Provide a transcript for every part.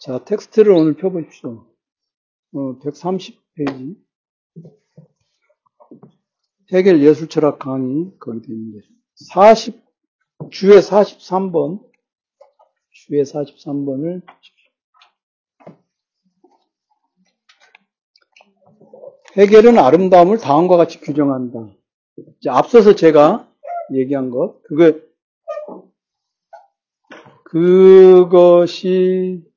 자, 텍스트를 오늘 펴보십시오. 어, 130페이지. 해결 예술철학 강의, 거기 있는데. 40, 주에 43번, 주에 43번을 해결은 아름다움을 다음과 같이 규정한다. 앞서서 제가 얘기한 것, 그거, 그것이 그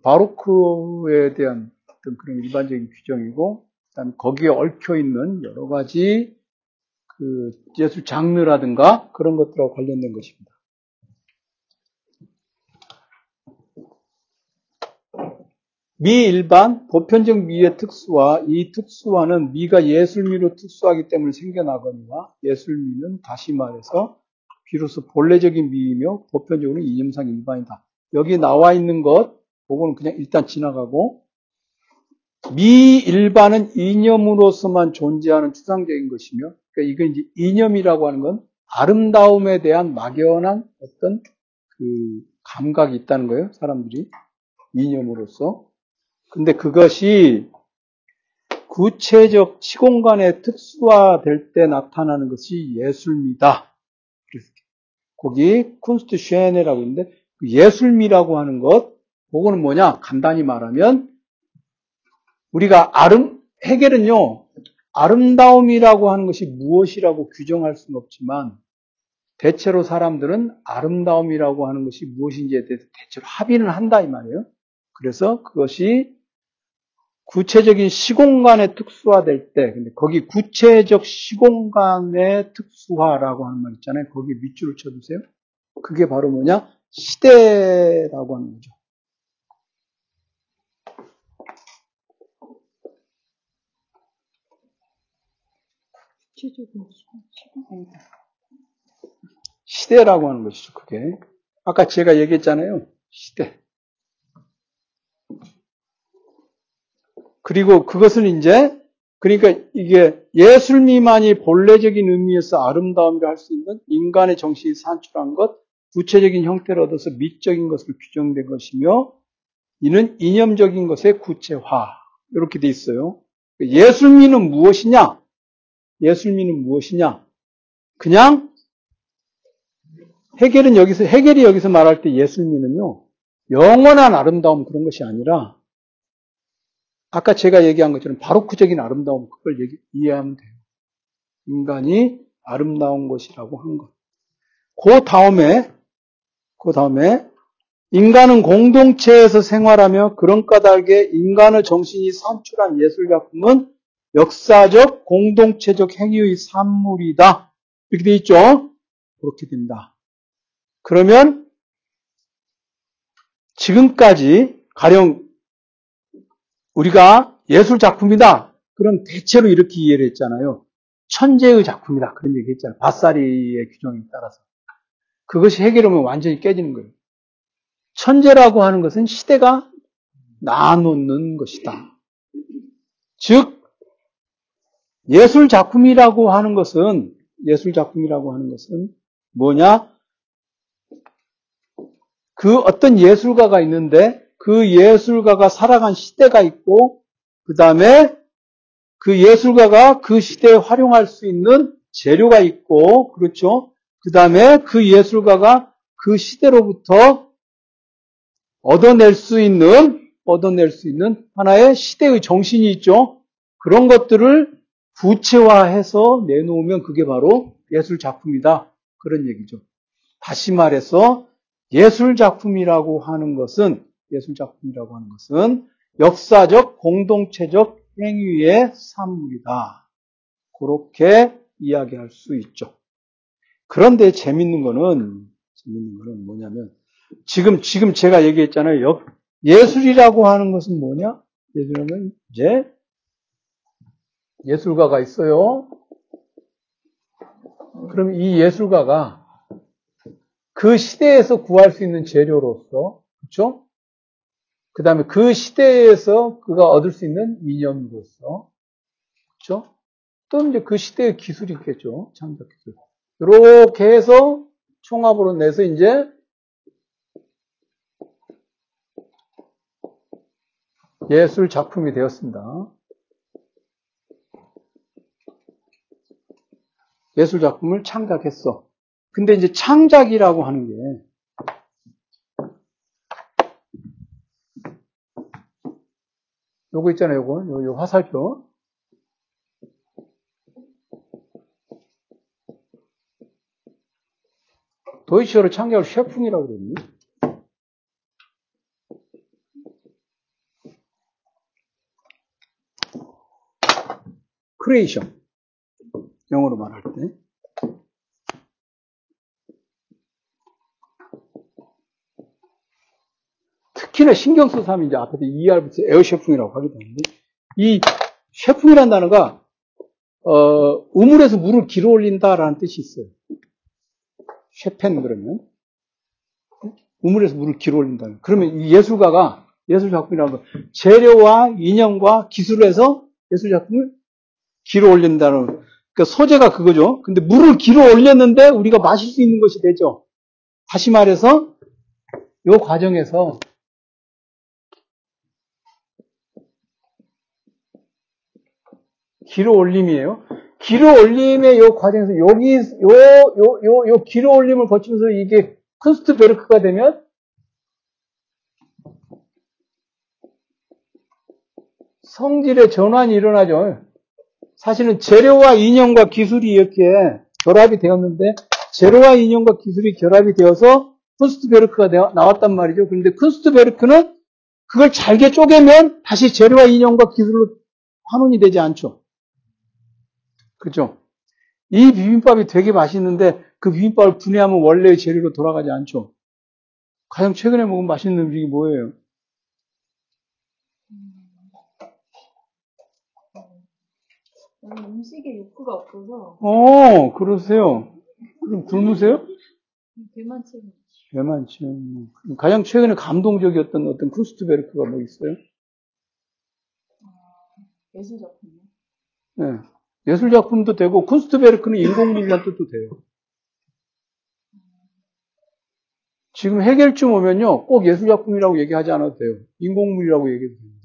바로크에 대한 어떤 그런 일반적인 규정이고, 그다음 거기에 얽혀 있는 여러 가지 그 예술 장르라든가 그런 것들하고 관련된 것입니다. 미일반, 보편적 미의 특수와 이 특수화는 미가 예술미로 특수하기 때문에 생겨나거니와 예술미는 다시 말해서 비로소 본래적인 미이며 보편적으로 이념상 일반이다. 여기 나와 있는 것, 그거는 그냥 일단 지나가고 미일반은 이념으로서만 존재하는 추상적인 것이며 그러니까 이건 이제 이념이라고 하는 건 아름다움에 대한 막연한 어떤 그 감각이 있다는 거예요. 사람들이 이념으로서. 근데 그것이 구체적 시공간에 특수화될 때 나타나는 것이 예술미다. 거기 쿤스트 쉐네라고 있는데 그 예술미라고 하는 것, 그거는 뭐냐? 간단히 말하면 우리가 아름 해결은요 아름다움이라고 하는 것이 무엇이라고 규정할 수는 없지만 대체로 사람들은 아름다움이라고 하는 것이 무엇인지에 대해서 대체로 합의는 한다 이 말이에요. 그래서 그것이 구체적인 시공간에 특수화될 때, 근데 거기 구체적 시공간의 특수화라고 하는 말 있잖아요. 거기 밑줄을 쳐주세요. 그게 바로 뭐냐? 시대라고 하는 거죠. 시대라고 하는 것이죠, 그게. 아까 제가 얘기했잖아요. 시대. 그리고 그것은 이제, 그러니까 이게 예술 미만이 본래적인 의미에서 아름다움이라 할 수 있는 인간의 정신이 산출한 것, 구체적인 형태를 얻어서 미적인 것을 규정된 것이며, 이는 이념적인 것의 구체화. 이렇게 돼 있어요. 예술미는 무엇이냐? 예술미는 무엇이냐? 그냥 해결은 여기서 해결이 여기서 말할 때 예술미는요 영원한 아름다움 그런 것이 아니라 아까 제가 얘기한 것처럼 바로크적인 아름다움 그걸 얘기, 이해하면 돼요. 인간이 아름다운 것이라고 한 것. 그 다음에 그 다음에 인간은 공동체에서 생활하며 그런 까닭에 인간의 정신이 산출한 예술 작품은 역사적 공동체적 행위의 산물이다. 이렇게 돼 있죠? 그렇게 된다. 그러면 지금까지 가령 우리가 예술 작품이다. 그럼 대체로 이렇게 이해를 했잖아요. 천재의 작품이다. 그런 얘기 했잖아요. 바사리의 규정에 따라서. 그것이 해결하면 완전히 깨지는 거예요. 천재라고 하는 것은 시대가 나놓는 것이다. 즉, 예술 작품이라고 하는 것은, 예술 작품이라고 하는 것은 뭐냐? 그 어떤 예술가가 있는데, 그 예술가가 살아간 시대가 있고, 그 다음에 그 예술가가 그 시대에 활용할 수 있는 재료가 있고, 그렇죠? 그 다음에 그 예술가가 그 시대로부터 얻어낼 수 있는, 얻어낼 수 있는 하나의 시대의 정신이 있죠. 그런 것들을 구체화해서 내놓으면 그게 바로 예술 작품이다. 그런 얘기죠. 다시 말해서 예술 작품이라고 하는 것은, 예술 작품이라고 하는 것은 역사적, 공동체적 행위의 산물이다. 그렇게 이야기할 수 있죠. 그런데 재밌는 거는, 재밌는 거는 뭐냐면, 지금, 지금 제가 얘기했잖아요. 예술이라고 하는 것은 뭐냐? 예술하면 이제 예술가가 있어요. 그럼 이 예술가가 그 시대에서 구할 수 있는 재료로서, 그렇죠? 그 다음에 그 시대에서 그가 얻을 수 있는 이념으로서, 그렇죠? 또 이제 그 시대의 기술이 있겠죠. 창작 기술. 이렇게 해서 총합으로 내서 이제 예술 작품이 되었습니다. 예술 작품을 창작했어. 근데 이제 창작이라고 하는 게 요거 있잖아요, 요거. 요, 요 화살표. 도이치어로 창작을 셰풍이라고 그러거든요. creation. 영어로 말할 때. 특히나 신경 써서 하면 이제 앞에서 ER 붙여 Erschöpfung이라고 하기도 하는데, 이 Schöpfung이라는 단어가, 어, 우물에서 물을 길어 올린다라는 뜻이 있어요. schöpfen 그러면. 우물에서 물을 길어 올린다. 그러면 이 예술가가, 예술 작품이라는 건 재료와 인형과 기술을 해서 예술 작품을 길어 올린다는, 그러니까 소재가 그거죠. 근데 물을 길어 올렸는데 우리가 마실 수 있는 것이 되죠. 다시 말해서, 이 과정에서 길어 올림이에요. 길어 올림의 요 과정에서 여기 요요요 요 길어 올림을 거치면서 이게 쿤스트베르크가 되면 성질의 전환이 일어나죠. 사실은 재료와 인형과 기술이 이렇게 결합이 되었는데 재료와 인형과 기술이 결합이 되어서 쿤스트베르크가 나왔단 말이죠. 그런데 쿤스트베르크는 그걸 잘게 쪼개면 다시 재료와 인형과 기술로 환원이 되지 않죠. 그죠? 이 비빔밥이 되게 맛있는데 그 비빔밥을 분해하면 원래의 재료로 돌아가지 않죠. 가장 최근에 먹은 맛있는 음식이 뭐예요? 저는 음식에 욕구가 없어서 어, 그러세요. 그럼 굶으세요? 배만치 배만치. 가장 최근에 감동적이었던 어떤 Kunstwerk가 뭐 있어요? 예술 작품이요. 네. 예술 작품도 되고 Kunstwerk는 인공물이란 뜻도 돼요. 지금 해결쯤 오면요, 꼭 예술 작품이라고 얘기하지 않아도 돼요. 인공물이라고 얘기해도 됩니다.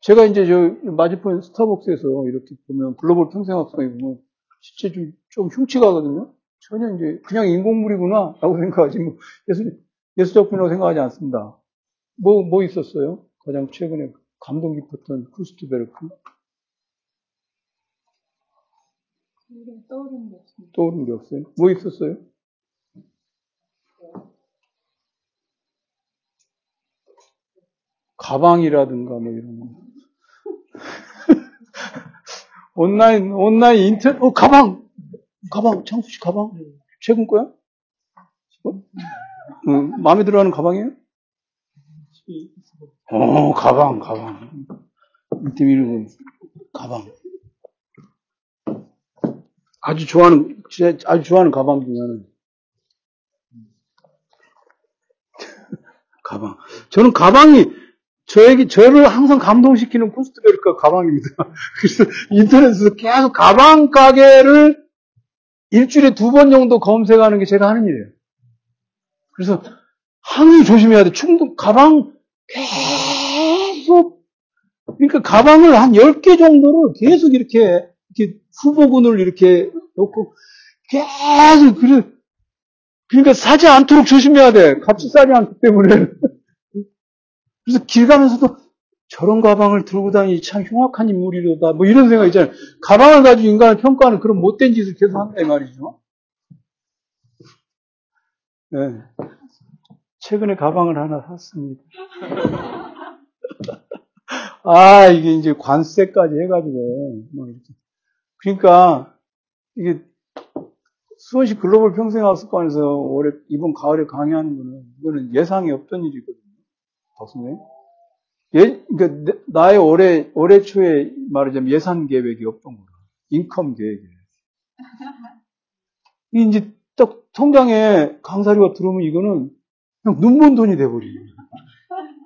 제가 이제 저 맞은편 스타벅스에서 이렇게 보면 글로벌 평생학생에 보면 실제 좀, 좀 흉측하거든요. 전혀 이제 그냥 인공물이구나 라고 생각하지 뭐 예술 예술 작품이라고 생각하지 않습니다. 뭐 뭐 있었어요? 가장 최근에 감동 깊었던 쿠스트베르크 떠오르는 게 없습니다. 떠오르는 게 없어요? 뭐 있었어요? 가방이라든가 뭐 이런 거. 온라인, 온라인 인터넷, 어, 가방! 가방, 창수 씨 가방? 최근 거야? 어? 응, 마음에 들어 하는 가방이에요? 어, 가방, 가방. 이때 이러고, 가방. 아주 좋아하는, 아주 좋아하는 가방 중에 하나는. 가방. 저는 가방이, 저에게, 저를 항상 감동시키는 포스트베르크가 가방입니다. 그래서 인터넷에서 계속 가방 가게를 일주일에 두 번 정도 검색하는 게 제가 하는 일이에요. 그래서 항상 조심해야 돼. 충동, 가방 계속, 그러니까 가방을 한 10개 정도를 계속 이렇게, 이렇게 후보군을 이렇게 놓고 계속, 그래, 그러니까 사지 않도록 조심해야 돼. 값이 싸지 않기 때문에. 그래서 길 가면서도 저런 가방을 들고 다니니 참 흉악한 인물이로다. 뭐 이런 생각 있잖아요. 가방을 가지고 인간을 평가하는 그런 못된 짓을 계속 한다 이 말이죠. 네. 최근에 가방을 하나 샀습니다. 아, 이게 이제 관세까지 해가지고, 뭐 이렇게. 그러니까, 이게, 수원시 글로벌 평생학습관에서 올해, 이번 가을에 강의하는 거는, 이거는 예상이 없던 일이거든요. 박수님. 예, 그러니까 나의 올해 올해 초에 말하자면 예산 계획이 없던 거라. 인컴 계획이. 이제 딱 통장에 강사료가 들어오면 이거는 그냥 눈먼 돈이 돼버리죠.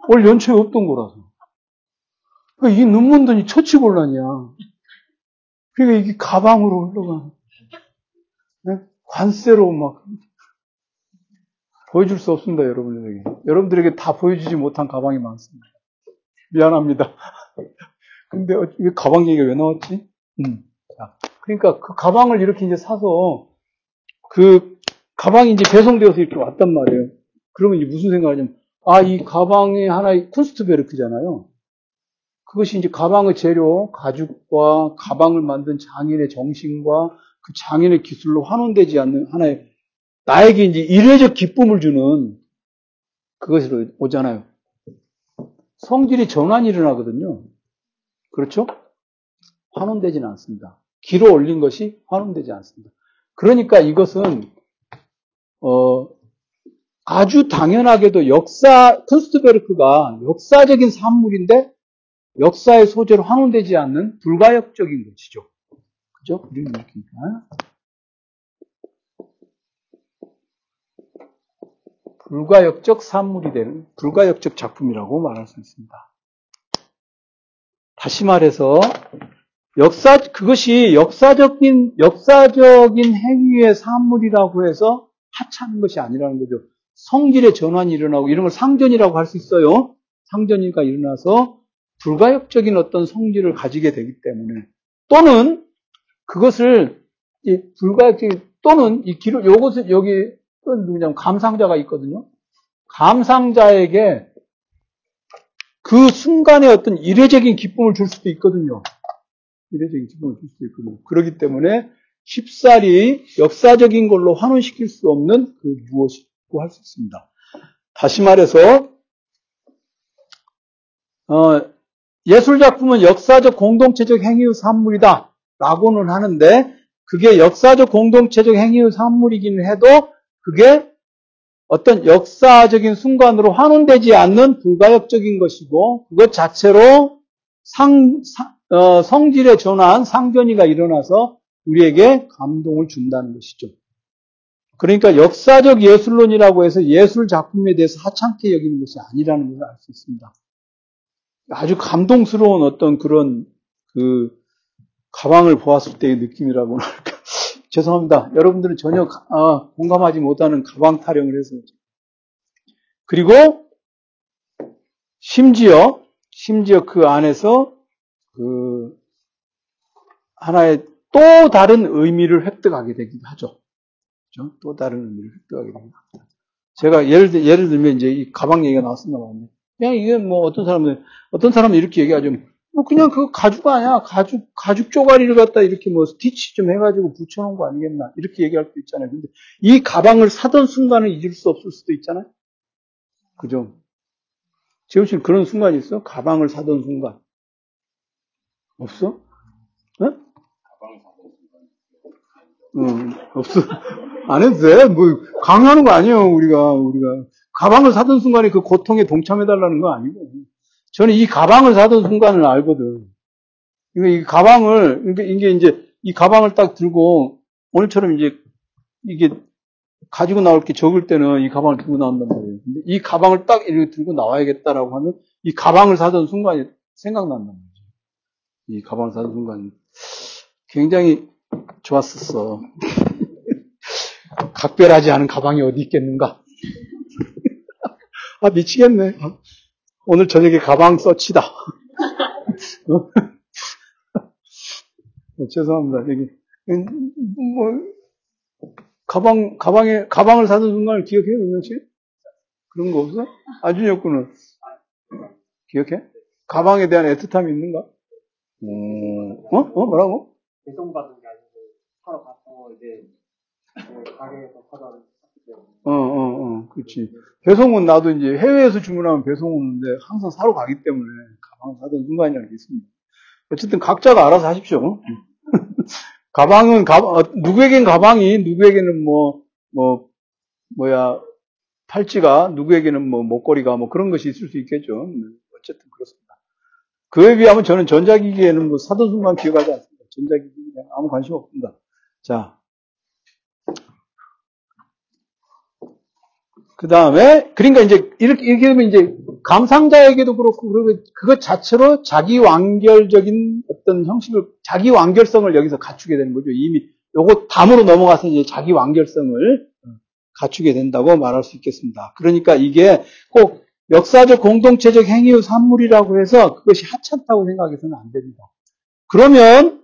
올 연초에 없던 거라서. 그러니까 이 눈먼 돈이 처치곤란이야. 그러니까 이게 가방으로 흘러가. 네? 관세로 막. 보여줄 수 없습니다, 여러분들에게. 여러분들에게 다 보여주지 못한 가방이 많습니다. 미안합니다. 근데 왜 가방 얘기가 왜 나왔지? 음. 자, 그러니까 그 가방을 이렇게 이제 사서 그 가방이 이제 배송되어서 이렇게 왔단 말이에요. 그러면 이제 무슨 생각하냐면, 아, 이 가방이 하나의 쿤스트베르크잖아요. 그것이 이제 가방의 재료, 가죽과 가방을 만든 장인의 정신과 그 장인의 기술로 환원되지 않는 하나의 나에게 이제 일회적 기쁨을 주는 그것으로 오잖아요. 성질이 전환이 일어나거든요. 그렇죠? 환원되지는 않습니다. 기로 올린 것이 환원되지 않습니다. 그러니까 이것은 어, 아주 당연하게도 역사 쿤스트베르크가 역사적인 산물인데 역사의 소재로 환원되지 않는 불가역적인 것이죠. 그죠? 우리는 이렇게니까. 불가역적 산물이 되는 불가역적 작품이라고 말할 수 있습니다. 다시 말해서 역사 그것이 역사적인 역사적인 행위의 산물이라고 해서 하찮은 것이 아니라는 거죠. 성질의 전환이 일어나고 이런 걸 상전이라고 할 수 있어요. 상전이가 일어나서 불가역적인 어떤 성질을 가지게 되기 때문에 또는 그것을 불가역적인 또는 이 기록 요것을 여기 누구냐면 감상자가 있거든요. 감상자에게 그 순간에 어떤 이례적인 기쁨을 줄 수도 있거든요. 이례적인 기쁨을 줄 수도 있거든요. 그렇기 때문에 쉽사리 역사적인 걸로 환원시킬 수 없는 그 무엇이고 할 수 있습니다. 다시 말해서 어, 예술 작품은 역사적 공동체적 행위의 산물이다 라고는 하는데 그게 역사적 공동체적 행위의 산물이기는 해도 그게 어떤 역사적인 순간으로 환원되지 않는 불가역적인 것이고 그것 자체로 상, 상 어, 성질의 전환, 상전이가 일어나서 우리에게 감동을 준다는 것이죠. 그러니까 역사적 예술론이라고 해서 예술 작품에 대해서 하찮게 여기는 것이 아니라는 것을 알 수 있습니다. 아주 감동스러운 어떤 그런 그 가방을 보았을 때의 느낌이라고 할까. 죄송합니다. 여러분들은 전혀 아, 공감하지 못하는 가방 타령을 해서. 그리고 심지어 심지어 그 안에서 그 하나의 또 다른 의미를 획득하게 되기도 하죠. 그렇죠? 또 다른 의미를 획득하게 됩니다. 제가 예를, 예를 들면 이제 이 가방 얘기가 봐요. 그냥 이게 뭐 어떤 사람은, 어떤 사람은 이렇게 얘기하죠. 뭐 그냥 그 가죽 아니야. 가죽, 가죽 쪼가리를 갖다 이렇게 뭐 스티치 좀 해가지고 붙여놓은 거 아니겠나. 이렇게 얘기할 수도 있잖아요. 근데 이 가방을 사던 순간은 잊을 수 없을 수도 있잖아요. 그죠? 재훈 씨는 그런 순간이 있어? 가방을 사던 순간. 없어? 어? 응, 없어. 안 해도 돼. 뭐, 강요하는 거 아니에요, 우리가, 우리가. 가방을 사던 순간에 그 고통에 동참해달라는 거 아니고. 저는 이 가방을 사던 순간을 알거든. 그러니까 이 가방을, 그러니까 이게 이제, 이 가방을 딱 들고, 오늘처럼 이제, 이게, 가지고 나올 게 적을 때는 이 가방을 들고 나온단 말이에요. 근데 이 가방을 딱 이렇게 들고 나와야겠다라고 하면, 이 가방을 사던 순간이 생각난단 말이에요. 이 가방을 사던 순간이. 굉장히 좋았었어. 각별하지 않은 가방이 어디 있겠는가? 아, 미치겠네. 오늘 저녁에 가방 써치다. 어? 죄송합니다. 여기. 뭐, 가방, 가방에, 가방을 사는 순간을 기억해요, 은영 씨? 그런 거 없어? 아준혁 군은? 기억해? 가방에 대한 애틋함이 있는가? 어, 어? 뭐라고? 배송받은 게 아니고 사러 가서 이제 그 가게에서 사다 어, 어, 어, 그렇지. 배송은 나도 이제 해외에서 주문하면 배송 오는데 항상 사러 가기 때문에 가방 사던 순간이라는 게 있습니다. 어쨌든 각자가 알아서 하십시오. 가방은 가 어, 누구에겐 가방이 누구에게는 뭐, 뭐, 뭐야, 팔찌가 누구에게는 뭐 목걸이가 뭐 그런 것이 있을 수 있겠죠. 어쨌든 그렇습니다. 그에 비하면 저는 전자기기에는 뭐 사던 순간 기억하지 않습니다. 전자기기 그냥 아무 관심 없습니다. 자. 그 다음에, 그러니까 이제, 이렇게, 이렇게 되면 이제, 감상자에게도 그렇고, 그리고 그것 자체로 자기 완결적인 어떤 형식을, 자기 완결성을 여기서 갖추게 되는 거죠. 이미, 요거 담으로 넘어가서 이제 자기 완결성을 갖추게 된다고 말할 수 있겠습니다. 그러니까 이게 꼭 역사적 공동체적 행위의 산물이라고 해서 그것이 하찮다고 생각해서는 안 됩니다. 그러면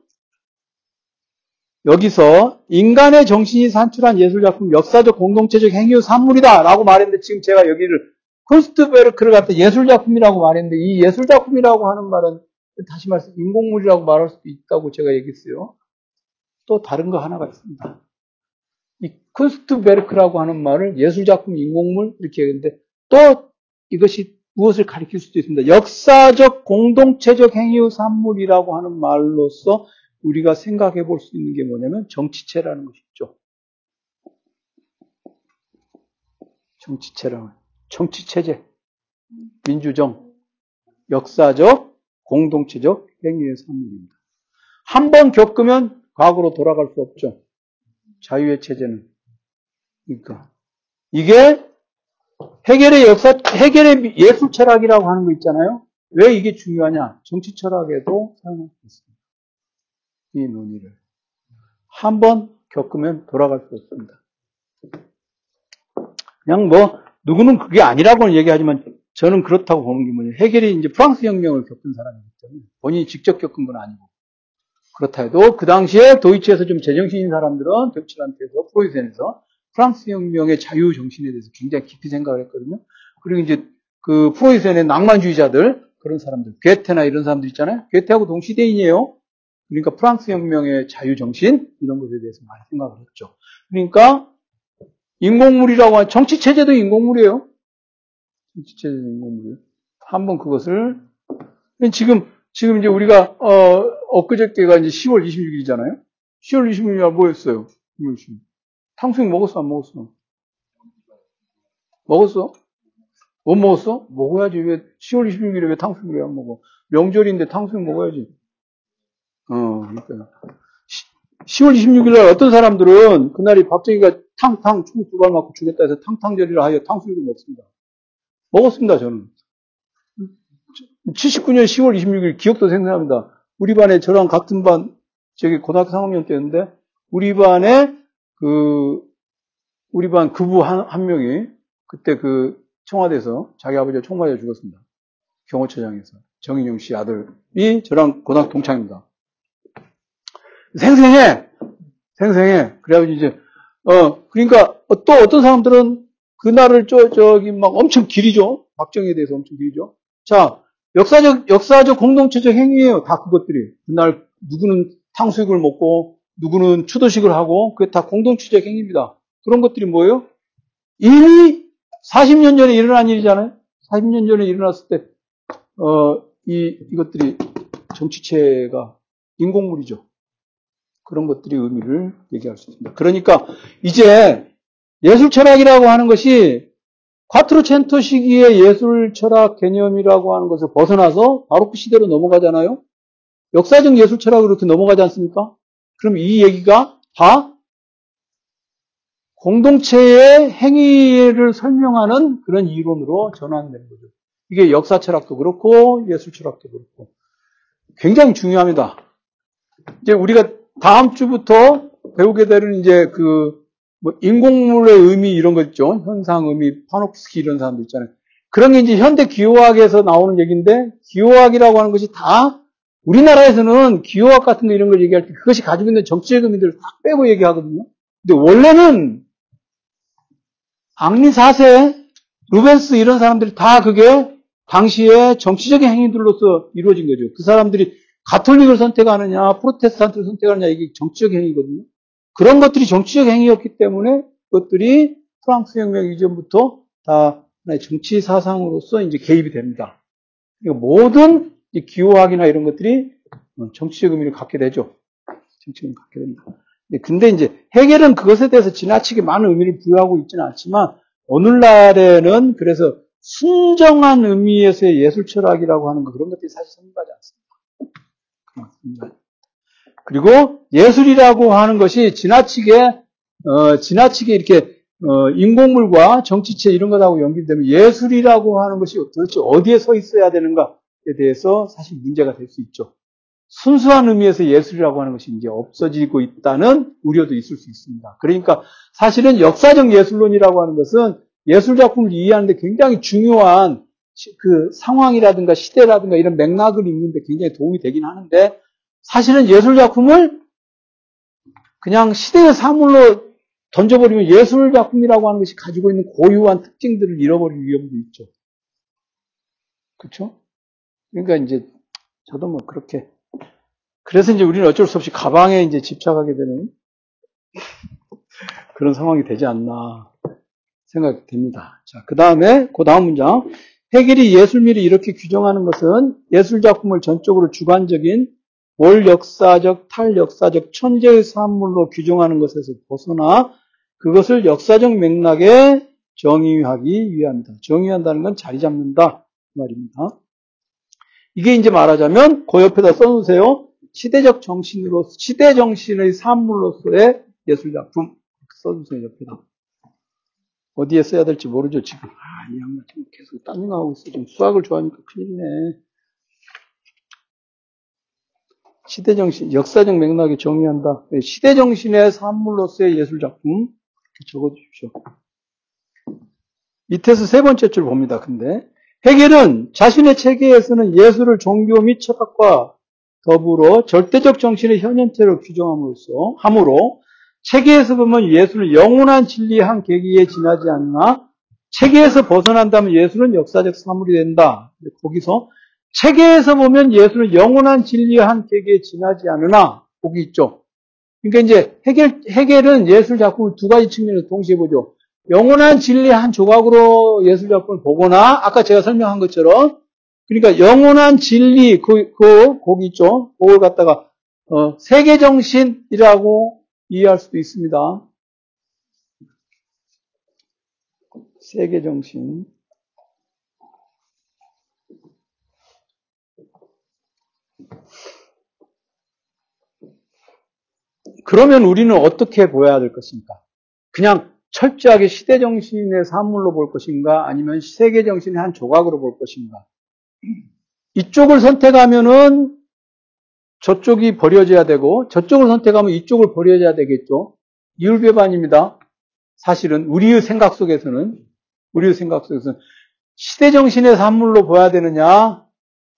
여기서 인간의 정신이 산출한 예술작품 역사적 공동체적 행위의 산물이다 라고 말했는데 지금 제가 여기를 콘스트베르크를 갖다 예술작품이라고 말했는데 이 예술작품이라고 하는 말은 다시 말해서 인공물이라고 말할 수도 있다고 제가 얘기했어요. 또 다른 거 하나가 있습니다. 이 콘스트베르크라고 하는 말을 예술작품, 인공물 이렇게 했는데 또 이것이 무엇을 가리킬 수도 있습니다. 역사적 공동체적 행위의 산물이라고 하는 말로서 우리가 생각해 볼 수 있는 게 뭐냐면 정치체라는 것이죠. 정치체라는 정치체제, 민주정, 역사적 공동체적 행위의 산물입니다. 한 번 겪으면 과거로 돌아갈 수 없죠. 자유의 체제는. 그러니까 이게 해결의 역사, 해결의 예술 철학이라고 하는 거 있잖아요. 왜 이게 중요하냐? 정치 철학에도 사용할 수 있습니다. 이 논의를. 한 번 겪으면 돌아갈 수 없습니다. 그냥 뭐, 누구는 그게 아니라고는 얘기하지만 저는 그렇다고 보는 게 뭐냐. 해결이 이제 프랑스 혁명을 겪은 사람이기 때문에 본인이 직접 겪은 건 아니고. 그렇다 해도 그 당시에 도이치에서 좀 제정신인 사람들은 덕칠한테서 프로이센에서 프랑스 혁명의 자유 정신에 대해서 굉장히 깊이 생각을 했거든요. 그리고 이제 그 프로이센의 낭만주의자들 그런 사람들, 괴테나 이런 사람들 있잖아요. 괴테하고 동시대인이에요. 그러니까 프랑스 혁명의 자유 정신 이런 것에 대해서 많이 생각을 했죠. 그러니까 인공물이라고 하는 정치 체제도 인공물이에요. 정치 체제도 인공물이에요. 한번 그것을 지금 지금 이제 우리가 어 엊그저께가 이제 10월 26일이잖아요. 10월 26일 뭐였어요? 10월 26일. 탕수육 먹었어, 안 먹었어? 먹었어? 못 먹었어? 먹어야지. 왜 10월 26일에 왜 탕수육을 안 먹어? 명절인데 탕수육 먹어야지. 어, 그러니까. 10월 26일 날 어떤 사람들은 그날이 박정희가 탕탕 총두발 맞고 죽였다 해서 탕탕절이라 하여 탕수육을 먹습니다. 먹었습니다, 저는. 79년 10월 26일 기억도 생생합니다. 우리 반에 저랑 같은 반, 저기 고등학교 3학년 때였는데, 우리 반에 그, 우리 반 그부 한, 한 명이 그때 그 청와대에서 자기 아버지가 총 맞아 죽었습니다. 경호처장에서. 정인용 씨 아들이 저랑 고등학교 동창입니다. 생생해! 생생해. 그래가지고 이제, 어, 그러니까 또 어떤 사람들은 그날을 저, 저기 막 엄청 길이죠. 박정희에 대해서 엄청 길이죠. 자, 역사적, 역사적 공동체적 행위예요. 다 그것들이. 그날 누구는 탕수육을 먹고, 누구는 추도식을 하고, 그게 다 공동체적 행위입니다. 그런 것들이 뭐예요? 이미 40년 전에 일어난 일이잖아요? 40년 전에 일어났을 때, 어, 이, 이것들이 정치체가 인공물이죠. 그런 것들이 의미를 얘기할 수 있습니다. 그러니까 이제 예술 철학이라고 하는 것이 콰트로첸토 시기의 예술 철학 개념이라고 하는 것을 벗어나서 바로크 시대로 넘어가잖아요. 역사적 예술 철학으로 이렇게 넘어가지 않습니까? 그럼 이 얘기가 다 공동체의 행위를 설명하는 그런 이론으로 전환되는 거죠. 이게 역사 철학도 그렇고 예술 철학도 그렇고 굉장히 중요합니다. 이제 우리가 다음 주부터 배우게 되는 이제 그, 뭐, 인공물의 의미 이런 거 있죠. 현상 의미, 파노프스키 이런 사람들 있잖아요. 그런 게 이제 현대 기호학에서 나오는 얘기인데, 기호학이라고 하는 것이 다, 우리나라에서는 기호학 같은 거 이런 걸 얘기할 때 그것이 가지고 있는 정치적 의미들을 다 빼고 얘기하거든요. 근데 원래는, 앙리 4세, 루벤스 이런 사람들이 다 그게 당시에 정치적인 행위들로서 이루어진 거죠. 그 사람들이 가톨릭을 선택하느냐, 프로테스탄트를 선택하느냐, 이게 정치적 행위거든요. 그런 것들이 정치적 행위였기 때문에 그것들이 프랑스 혁명 이전부터 다 정치 사상으로서 이제 개입이 됩니다. 그러니까 모든 기호학이나 이런 것들이 정치적 의미를 갖게 되죠. 정치적 의미를 갖게 됩니다. 근데 이제 해결은 그것에 대해서 지나치게 많은 의미를 부여하고 있지는 않지만 오늘날에는 그래서 순정한 의미에서의 예술 철학이라고 하는 거 그런 것들이 사실 성립하지 않습니다. 그리고 예술이라고 하는 것이 지나치게 어, 지나치게 이렇게 어, 인공물과 정치체 이런 것하고 연결되면 예술이라고 하는 것이 도대체 어디에 서 있어야 되는가에 대해서 사실 문제가 될 수 있죠. 순수한 의미에서 예술이라고 하는 것이 이제 없어지고 있다는 우려도 있을 수 있습니다. 그러니까 사실은 역사적 예술론이라고 하는 것은 예술 작품을 이해하는데 굉장히 중요한 그 상황이라든가 시대라든가 이런 맥락을 읽는데 굉장히 도움이 되긴 하는데 사실은 예술 작품을 그냥 시대의 사물로 던져버리면 예술 작품이라고 하는 것이 가지고 있는 고유한 특징들을 잃어버릴 위험도 있죠. 그렇죠? 그러니까 이제 저도 뭐 그렇게 그래서 이제 우리는 어쩔 수 없이 가방에 이제 집착하게 되는 그런 상황이 되지 않나 생각이 됩니다. 자, 그 다음에 그 다음 문장 해겔이 예술미를 이렇게 규정하는 것은 예술 작품을 전적으로 주관적인 월 역사적, 탈 역사적, 천재의 산물로 규정하는 것에서 벗어나 그것을 역사적 맥락에 정의하기 위함이다. 정의한다는 건 자리 잡는다. 그 말입니다. 이게 이제 말하자면 그 옆에다 써놓으세요. 시대적 정신으로, 시대 정신의 산물로서의 예술작품. 써주세요, 옆에다. 어디에 써야 될지 모르죠, 지금. 아, 이 양반 지금 계속 딴생각하고 있어. 지금 수학을 좋아하니까 큰일이네. 시대정신, 역사적 맥락에 정의한다. 네, 시대정신의 산물로서의 예술작품. 적어 주십시오. 밑에서 세 번째 줄 봅니다. 근데 해겔은 자신의 체계에서는 예술을 종교 및 철학과 더불어 절대적 정신의 현현태로 규정함으로써 함으로 체계에서 보면 예술은 영원한 진리의 한 계기에 지나지 않나 체계에서 벗어난다면 예술은 역사적 사물이 된다. 거기서 체계에서 보면 예술은 영원한 진리의 한 계기에 지나지 않으나 거기 있죠. 그러니까 이제 해겔 해겔은 예술 작품을 두 가지 측면에서 동시에 보죠. 영원한 진리의 한 조각으로 예술 작품을 보거나 아까 제가 설명한 것처럼 그러니까 영원한 진리 그, 그 거기 있죠. 그걸 갖다가 어, 세계 정신이라고 이해할 수도 있습니다. 세계 정신. 그러면 우리는 어떻게 보여야 될 것입니까? 그냥 철저하게 시대 정신의 산물로 볼 것인가 아니면 세계 정신의 한 조각으로 볼 것인가? 이쪽을 선택하면은 저쪽이 버려져야 되고 저쪽을 선택하면 이쪽을 버려져야 되겠죠. 이율배반입니다. 사실은 우리의 생각 속에서는 우리의 생각 속에서는 시대 정신의 산물로 보야 되느냐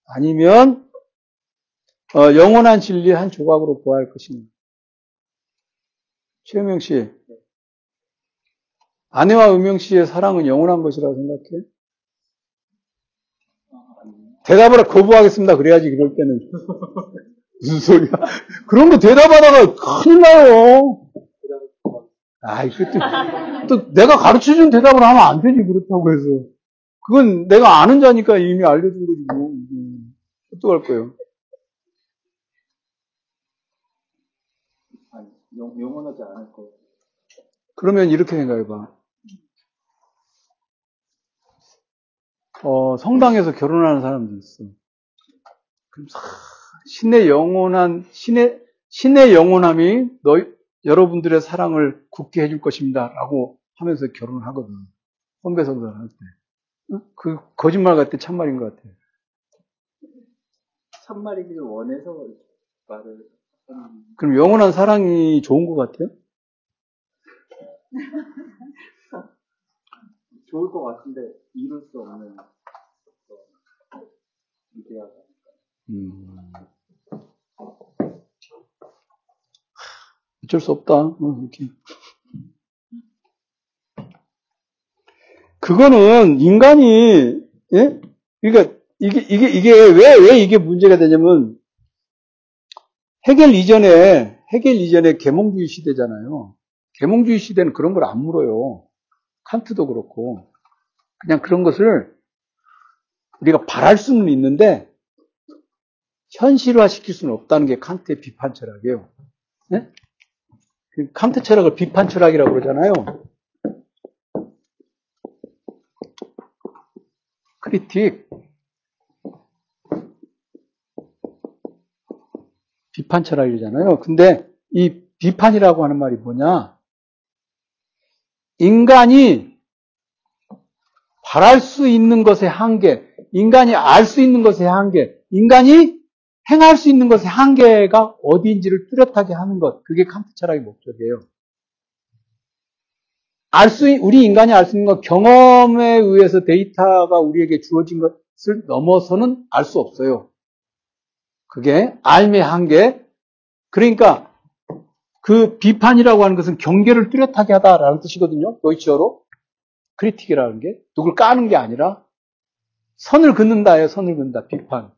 아니면 어, 영원한 진리의 한 조각으로 보아야 할 것인가? 최영명 씨, 아내와 음영 씨의 사랑은 영원한 것이라고 생각해? 대답을 거부하겠습니다. 그래야지 그럴 때는 무슨 소리야? 그런 거 대답하다가 큰일 나요. 아, 이것도 또 내가 가르쳐 준 대답을 하면 안 되지 그렇다고 해서 그건 내가 아는 자니까 이미 알려준 거지 뭐. 어떡할 거예요? 아니, 영, 영원하지 않을 거. 그러면 이렇게 생각해봐. 어, 성당에서 결혼하는 사람도 있어. 그럼 신의 영원한, 신의, 신의 영원함이 너, 여러분들의 사랑을 굳게 해줄 것입니다. 라고 하면서 결혼을 하거든. 선배성들 할 때. 그, 거짓말 같아, 참말인 것 같아. 참말이기를 원해서 말을 하는. 그럼 영원한 사랑이 좋은 것 같아요? 좋을 것 같은데, 이룰 수 없는, 이데아가. 음. 어쩔 수 없다. 어, 이렇게. 그거는 인간이 예? 그러니까 이게 이게 이게 왜 왜 이게 문제가 되냐면 해겔 이전에 해겔 이전에 계몽주의 시대잖아요. 계몽주의 시대는 그런 걸 안 물어요. 칸트도 그렇고 그냥 그런 것을 우리가 바랄 수는 있는데 현실화 시킬 수는 없다는 게 칸트의 비판 철학이에요. 네? 그 칸트 철학을 비판 철학이라고 그러잖아요. 크리틱. 비판 철학이잖아요. 근데 이 비판이라고 하는 말이 뭐냐? 인간이 바랄 수 있는 것의 한계, 인간이 알 수 있는 것의 한계, 인간이 행할 수 있는 것의 한계가 어디인지를 뚜렷하게 하는 것. 그게 칸트 철학의 목적이에요. 알 수, 우리 인간이 알 수 있는 건 경험에 의해서 데이터가 우리에게 주어진 것을 넘어서는 알 수 없어요. 그게 알의 한계. 그러니까 그 비판이라고 하는 것은 경계를 뚜렷하게 하다라는 뜻이거든요. 노이치어로. 크리틱이라는 게. 누굴 까는 게 아니라 선을 긋는다예요. 선을 긋는다. 비판.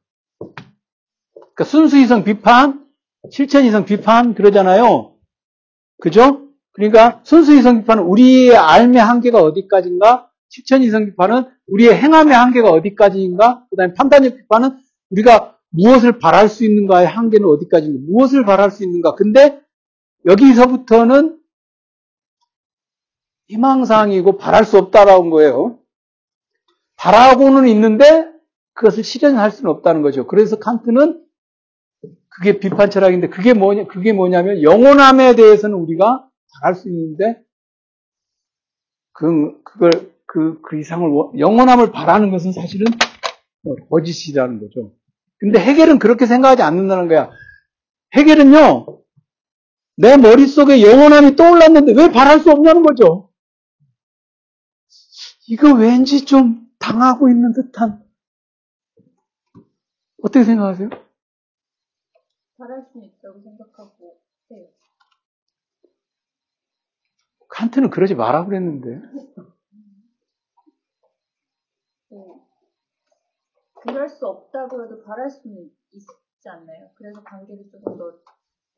그러니까 순수 이성 비판, 실천 이성 비판 그러잖아요. 그죠? 그러니까 순수 이성 비판은 우리의 알의 한계가 어디까지인가? 실천 이성 비판은 우리의 행함의 한계가 어디까지인가? 그 다음에 판단적 비판은 우리가 무엇을 바랄 수 있는가의 한계는 어디까지인가? 무엇을 바랄 수 있는가? 근데 여기서부터는 희망사항이고 바랄 수 없다라는 거예요. 바라고는 있는데 그것을 실현할 수는 없다는 거죠. 그래서 칸트는 그게 비판 철학인데 그게 뭐냐 그게 뭐냐면 영원함에 대해서는 우리가 바랄 수 있는데 그 그걸 그, 그 이상을 영원함을 바라는 것은 사실은 거짓이라는 거죠. 근데 해결은 그렇게 생각하지 않는다는 거야. 해결은요 내 머릿속에 영원함이 떠올랐는데 왜 바랄 수 없냐는 거죠. 이거 왠지 좀 당하고 있는 듯한 어떻게 생각하세요? 잘할 수 있다고 생각하고 해요. 칸트는 그러지 마라 그랬는데. 네. 그럴 수 없다고 해도 바랄 수는 있지 않나요? 그래서 관계를 조금 더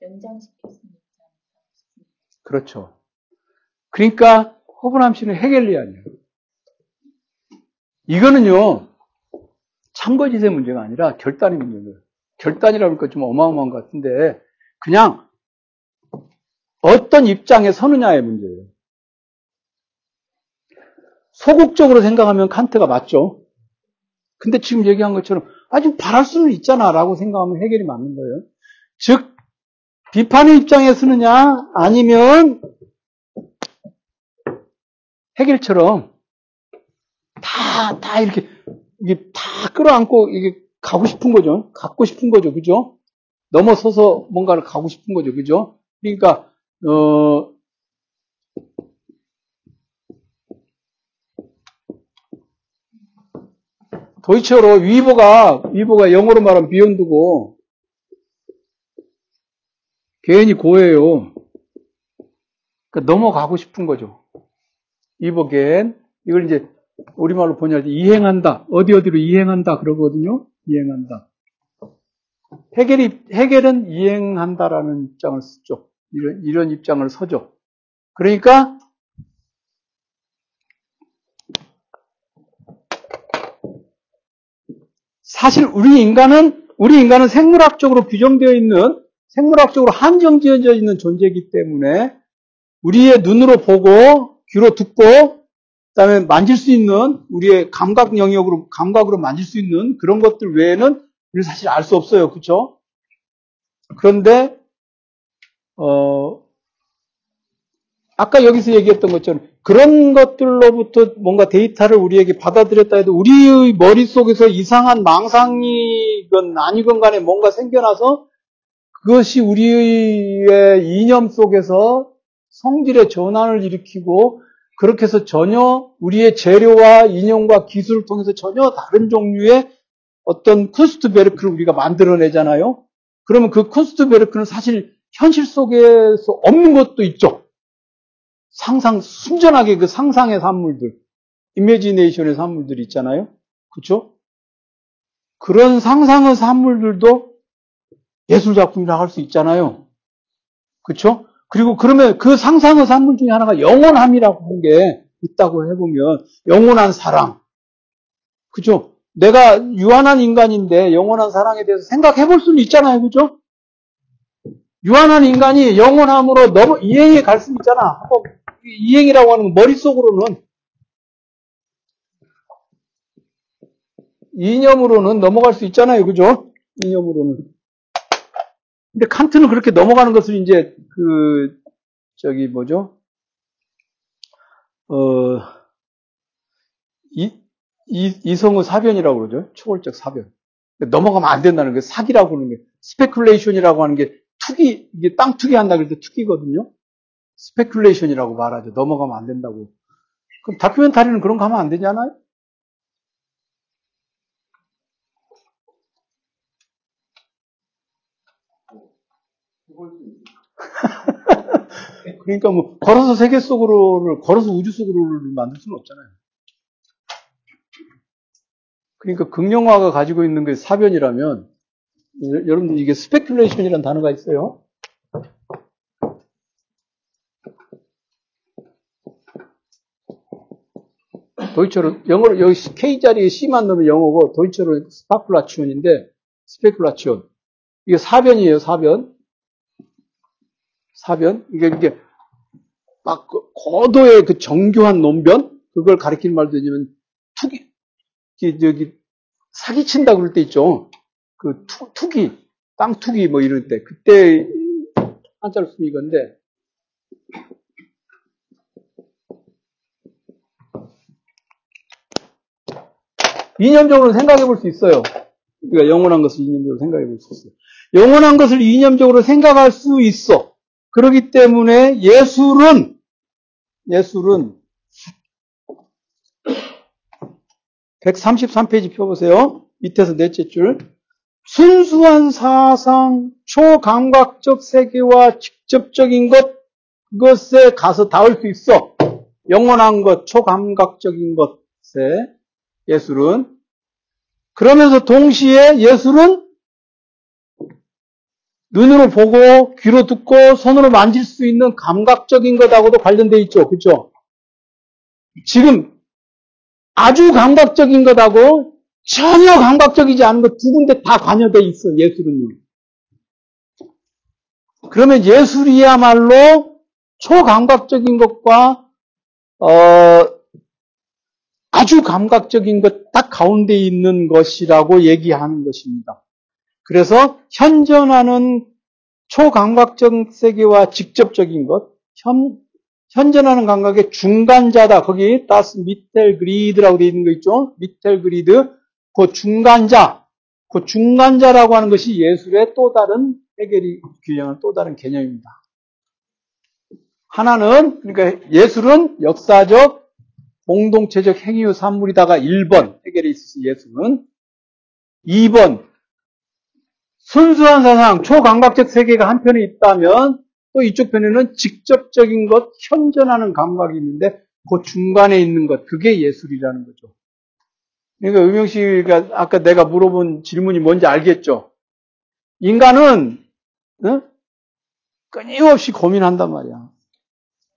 연장시킬 수는 있지 않을까 싶습니다. 그렇죠. 그러니까 허브람 씨는 해겔리안이에요. 이거는요, 참거짓의 문제가 아니라 결단의 문제예요. 결단이라고 하니까 좀 어마어마한 것 같은데, 그냥 어떤 입장에 서느냐의 문제예요. 소극적으로 생각하면 칸트가 맞죠. 근데 지금 얘기한 것처럼, 아주 바랄 수는 있잖아, 라고 생각하면 해결이 맞는 거예요. 즉, 비판의 입장에 서느냐, 아니면 해결처럼 다, 다 이렇게, 이게 다 끌어안고, 이게 가고 싶은 거죠. 갖고 싶은 거죠. 그죠? 넘어서서 뭔가를 가고 싶은 거죠. 그죠? 그러니까, 어, 도이처로 위보가, 위보가 영어로 말하면 비욘드고, 괜히 고해요. 그러니까 넘어가고 싶은 거죠. 이보겐. 이걸 이제 우리말로 번역할 때 이행한다. 어디 어디로 이행한다 그러거든요. 이행한다. 해결이, 해결은 이행한다라는 입장을 쓰죠. 이런, 이런 입장을 서죠. 그러니까 사실 우리 인간은 우리 인간은 생물학적으로 규정되어 있는 생물학적으로 한정 지어져 있는 존재이기 때문에 우리의 눈으로 보고 귀로 듣고 그다음에 만질 수 있는 우리의 감각 영역으로 감각으로 만질 수 있는 그런 것들 외에는 우리 사실 알 수 없어요, 그렇죠? 그런데 어 아까 여기서 얘기했던 것처럼 그런 것들로부터 뭔가 데이터를 우리에게 받아들였다 해도 우리의 머릿속에서 이상한 망상이건 아니건 간에 뭔가 생겨나서 그것이 우리의 이념 속에서 성질의 전환을 일으키고 그렇게 해서 전혀 우리의 재료와 인형과 기술을 통해서 전혀 다른 종류의 어떤 쿠스트베르크를 우리가 만들어내잖아요. 그러면 그 쿠스트베르크는 사실 현실 속에서 없는 것도 있죠. 상상, 순전하게 그 상상의 산물들, 이미지네이션의 산물들이 있잖아요. 그렇죠? 그런 상상의 산물들도 예술 작품이라 할수 있잖아요. 그렇죠? 그리고 그러면 그 상상의 산물 중에 하나가 영원함이라고 하는 게 있다고 해보면 영원한 사랑. 그죠? 내가 유한한 인간인데 영원한 사랑에 대해서 생각해 볼 수는 있잖아요. 그죠? 유한한 인간이 영원함으로 넘어, 이행에 갈 수는 있잖아. 이행이라고 하는 건 머릿속으로는 이념으로는 넘어갈 수 있잖아요. 그죠? 이념으로는. 근데 칸트는 그렇게 넘어가는 것을 이제 그 저기 뭐죠? 어, 이, 이, 이성의 사변이라고 그러죠. 초월적 사변. 넘어가면 안 된다는 게 사기라고 하는 게 speculation이라고 하는 게 투기 이게 땅 투기 한다 그럴 때 투기거든요. speculation이라고 말하죠. 넘어가면 안 된다고. 그럼 다큐멘터리는 그런 거 하면 안 되지 않아요? 그러니까 뭐 걸어서 세계 속으로를 걸어서 우주 속으로를 만들 수는 없잖아요. 그러니까 극영화가 가지고 있는 게 사변이라면 여러분들 이게 speculation이라는 단어가 있어요. Deutsch로 영어로 여기 K 자리에 C만 넣으면 영어고 Deutsch로 Spekulation인데 Spekulation 이게 사변이에요 사변 사변 이게 이게 막그 고도의 그 정교한 논변 그걸 가리키는 말도 되지만 투기 저기 사기친다 그럴 때 있죠 그 투, 투기 땅 투기 뭐 이럴 때 그때 한자로 쓰면 이건데 이념적으로 생각해 볼 수 있어요. 우리가 영원한 것을 이념적으로 생각해 볼 수 있어요. 영원한 것을 이념적으로 생각할 수 있어. 그렇기 때문에 예술은, 예술은 133페이지 펴보세요. 밑에서 넷째 줄. 순수한 사상, 초감각적 세계와 직접적인 것, 그것에 가서 닿을 수 있어. 영원한 것, 초감각적인 것에 예술은. 그러면서 동시에 예술은 눈으로 보고 귀로 듣고 손으로 만질 수 있는 감각적인 것하고도 관련되어 있죠. 그렇죠? 지금 아주 감각적인 것하고 전혀 감각적이지 않은 것 두 군데 다 관여되어 있어. 예술은요. 그러면 예술이야말로 초감각적인 것과 어, 아주 감각적인 것 딱 가운데 있는 것이라고 얘기하는 것입니다. 그래서 현존하는 초감각적 세계와 직접적인 것, 현, 현존하는 감각의 중간자다. 거기 다스 미텔 그리드라고 되어 있는 거 있죠? 미텔 그리드. 그 중간자, 그 중간자라고 하는 것이 예술의 또 다른 해결이 규정한 또 다른 개념입니다. 하나는 그러니까 예술은 역사적 공동체적 행위의 산물이다가 1번 해결에 있어서 예술은 2번 순수한 사상, 초감각적 세계가 한편에 있다면 또 이쪽 편에는 직접적인 것, 현존하는 감각이 있는데 그 중간에 있는 것, 그게 예술이라는 거죠. 그러니까 의명 씨가 아까 내가 물어본 질문이 뭔지 알겠죠? 인간은 어? 끊임없이 고민한단 말이야.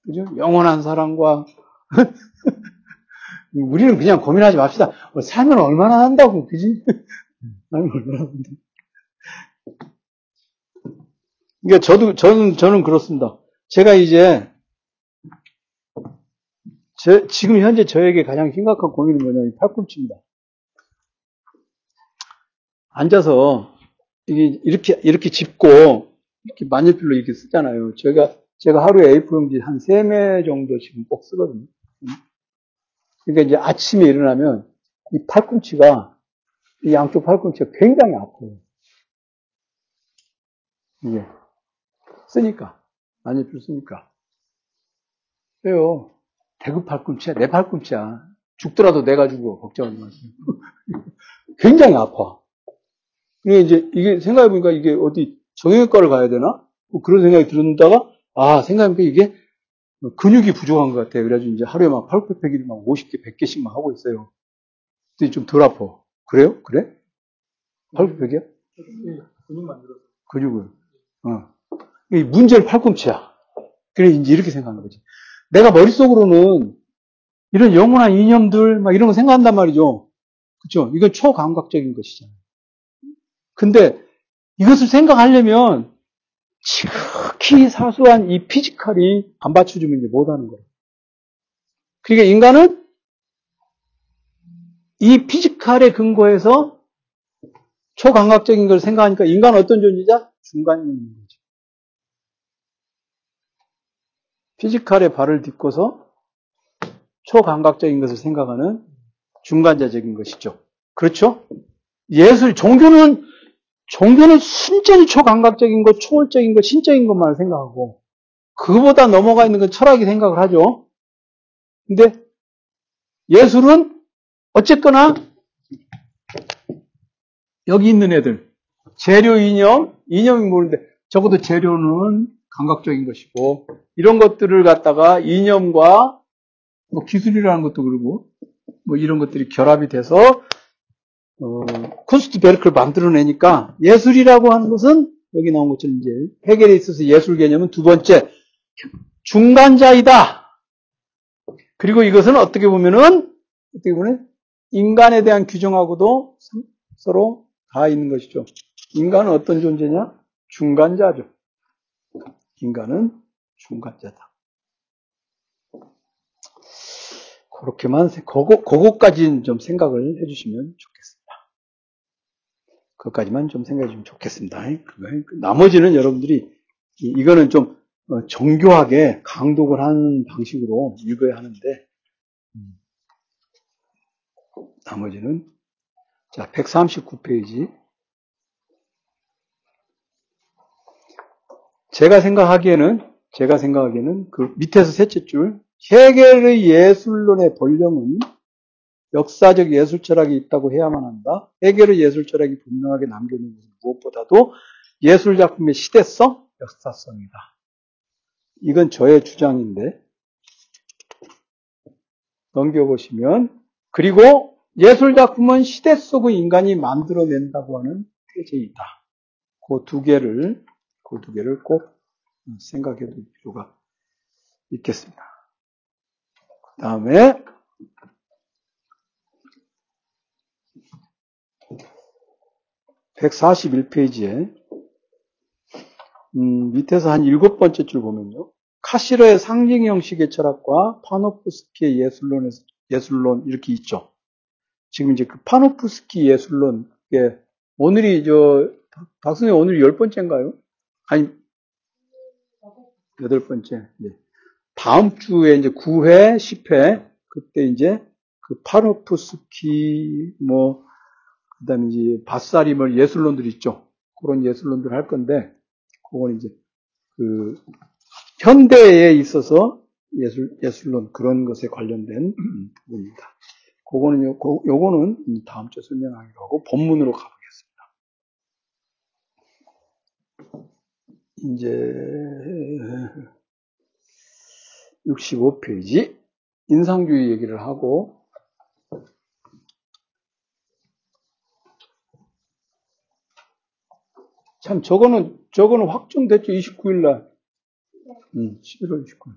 그죠? 영원한 사랑과 우리는 그냥 고민하지 맙시다. 뭐 살면 얼마나 한다고, 그지? 살면 얼마나 한다. 그러니까 저도, 저는, 저는 그렇습니다. 제가 이제, 제, 지금 현재 저에게 가장 심각한 고민은 뭐냐면 팔꿈치입니다. 앉아서, 이렇게, 이렇게 짚고, 이렇게 만일필로 이렇게 쓰잖아요. 제가, 제가 하루에 A4용지 한 3매 정도 지금 꼭 쓰거든요. 그러니까 이제 아침에 일어나면 이 팔꿈치가, 이 양쪽 팔꿈치가 굉장히 아파요. 이게. 쓰니까. 만일필 쓰니까. 왜요? 대구 팔꿈치야, 내 팔꿈치야. 죽더라도 내가 죽어. 걱정하지 마세요. 굉장히 아파. 이게 이제, 이게 생각해보니까 이게 어디 정형외과를 가야 되나? 뭐 그런 생각이 들었다가, 아, 생각해보니까 이게 근육이 부족한 것 같아요. 그래가지고 이제 하루에 막 팔굽혀펴기를 막 50개, 100개씩 막 하고 있어요. 근데 좀 덜 아파. 그래요? 그래? 팔굽혀펴기야? 네, 근육 만들어서. 근육을. 어. 이 문제는 팔꿈치야. 그래, 이제 이렇게 생각하는 거지. 내가 머릿속으로는 이런 영원한 이념들, 막 이런 거 생각한단 말이죠. 그죠? 이건 초감각적인 것이잖아요. 근데 이것을 생각하려면 지극히 사소한 이 피지컬이 안 받쳐주면 이제 못하는 거예요. 그러니까 인간은 이 피지컬에 근거해서 초감각적인 걸 생각하니까 인간은 어떤 존재자? 중간에 있는 거죠. 피지컬에 발을 딛고서 초감각적인 것을 생각하는 중간자적인 것이죠. 그렇죠? 예술, 종교는, 종교는 순전히 초감각적인 것, 초월적인 것, 신적인 것만 생각하고, 그보다 넘어가 있는 건 철학이 생각을 하죠. 근데 예술은 어쨌거나 여기 있는 애들 재료 이념 이념이 모르는데 적어도 재료는 감각적인 것이고 이런 것들을 갖다가 이념과 뭐 기술이라는 것도 그러고 뭐 이런 것들이 결합이 돼서 어, 쿤스트 베르크를 만들어내니까 예술이라고 하는 것은 여기 나온 것처럼 이제 해결에 있어서 예술 개념은 두 번째 중간자이다. 그리고 이것은 어떻게 보면은 어떻게 보면 인간에 대한 규정하고도 서로 다 있는 것이죠. 인간은 어떤 존재냐? 중간자죠. 인간은 중간자다. 그렇게만 그거, 그거까지는 좀 생각을 해주시면 좋겠습니다. 그것까지만 좀 생각해 주시면 좋겠습니다. 나머지는 여러분들이 이거는 좀 어, 정교하게 강독을 하는 방식으로 읽어야 하는데 음. 나머지는 자 139페이지 제가 생각하기에는 제가 생각하기에는 그 밑에서 셋째 줄 해겔의 예술론의 본령은 역사적 예술 철학이 있다고 해야만 한다. 해겔의 예술 철학이 분명하게 남겨놓은 것은 무엇보다도 예술 작품의 시대성, 역사성이다. 이건 저의 주장인데 넘겨보시면 그리고 예술 작품은 시대 속의 인간이 만들어낸다고 하는 태제이다. 그 두 개를 그 두 개를 꼭 생각해 둘 필요가 있겠습니다. 그 다음에 (141페이지에) 음, 밑에서 한 일곱 번째 줄 보면요. 카시르의 상징 형식의 철학과 파노프스키의 예술론에 예술론 이렇게 있죠. 지금 이제 그 파노프스키 예술론, 예, 오늘이 저, 박선생 오늘 열 번째인가요? 아니, 여덟 번째. 네. 다음 주에 이제 9회, 10회, 그때 이제 그 파노프스키, 뭐, 그 다음에 이제 바사리멀 예술론들 있죠. 그런 예술론들 할 건데, 그건 이제 그 현대에 있어서 예술 예술론 그런 것에 관련된 부분입니다. 그거는 요, 요거는 다음 주에 설명하기로 하고 본문으로 가보겠습니다. 이제 65페이지 인상주의 얘기를 하고 참 저거는 저거는 확정됐죠 29일 날. 음, 11월 29일.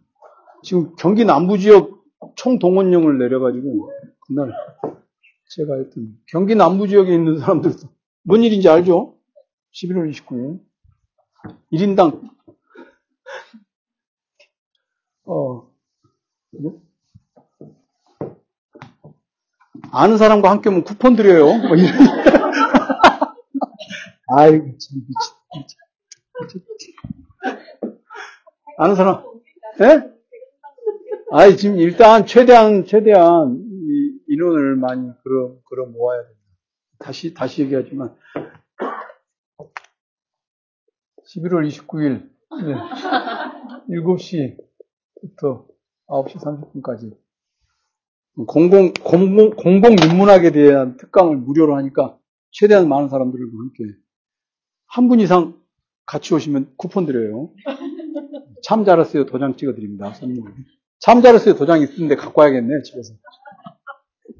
지금 경기 남부 지역 총동원령을 내려가지고 그날 제가 했던 경기 남부 지역에 있는 사람들도 뭔 일인지 알죠? 11월 29일 1인당 어 아는 사람과 함께 오면 쿠폰 드려요. 뭐 이런. 아이고 참 미친. 아는 사람? 예? 아이, 지금 일단 최대한, 최대한 인원을 많이 끌어, 끌어 모아야 됩니다. 다시, 다시 얘기하지만, 11월 29일, 네. 7시부터 9시 30분까지 공공, 공공, 공공 인문학에 대한 특강을 무료로 하니까 최대한 많은 사람들과 함께 한 분 이상 같이 오시면 쿠폰 드려요. 참 잘했어요. 도장 찍어드립니다. 참 잘했어요. 도장 있는데 갖고 와야겠네, 집에서.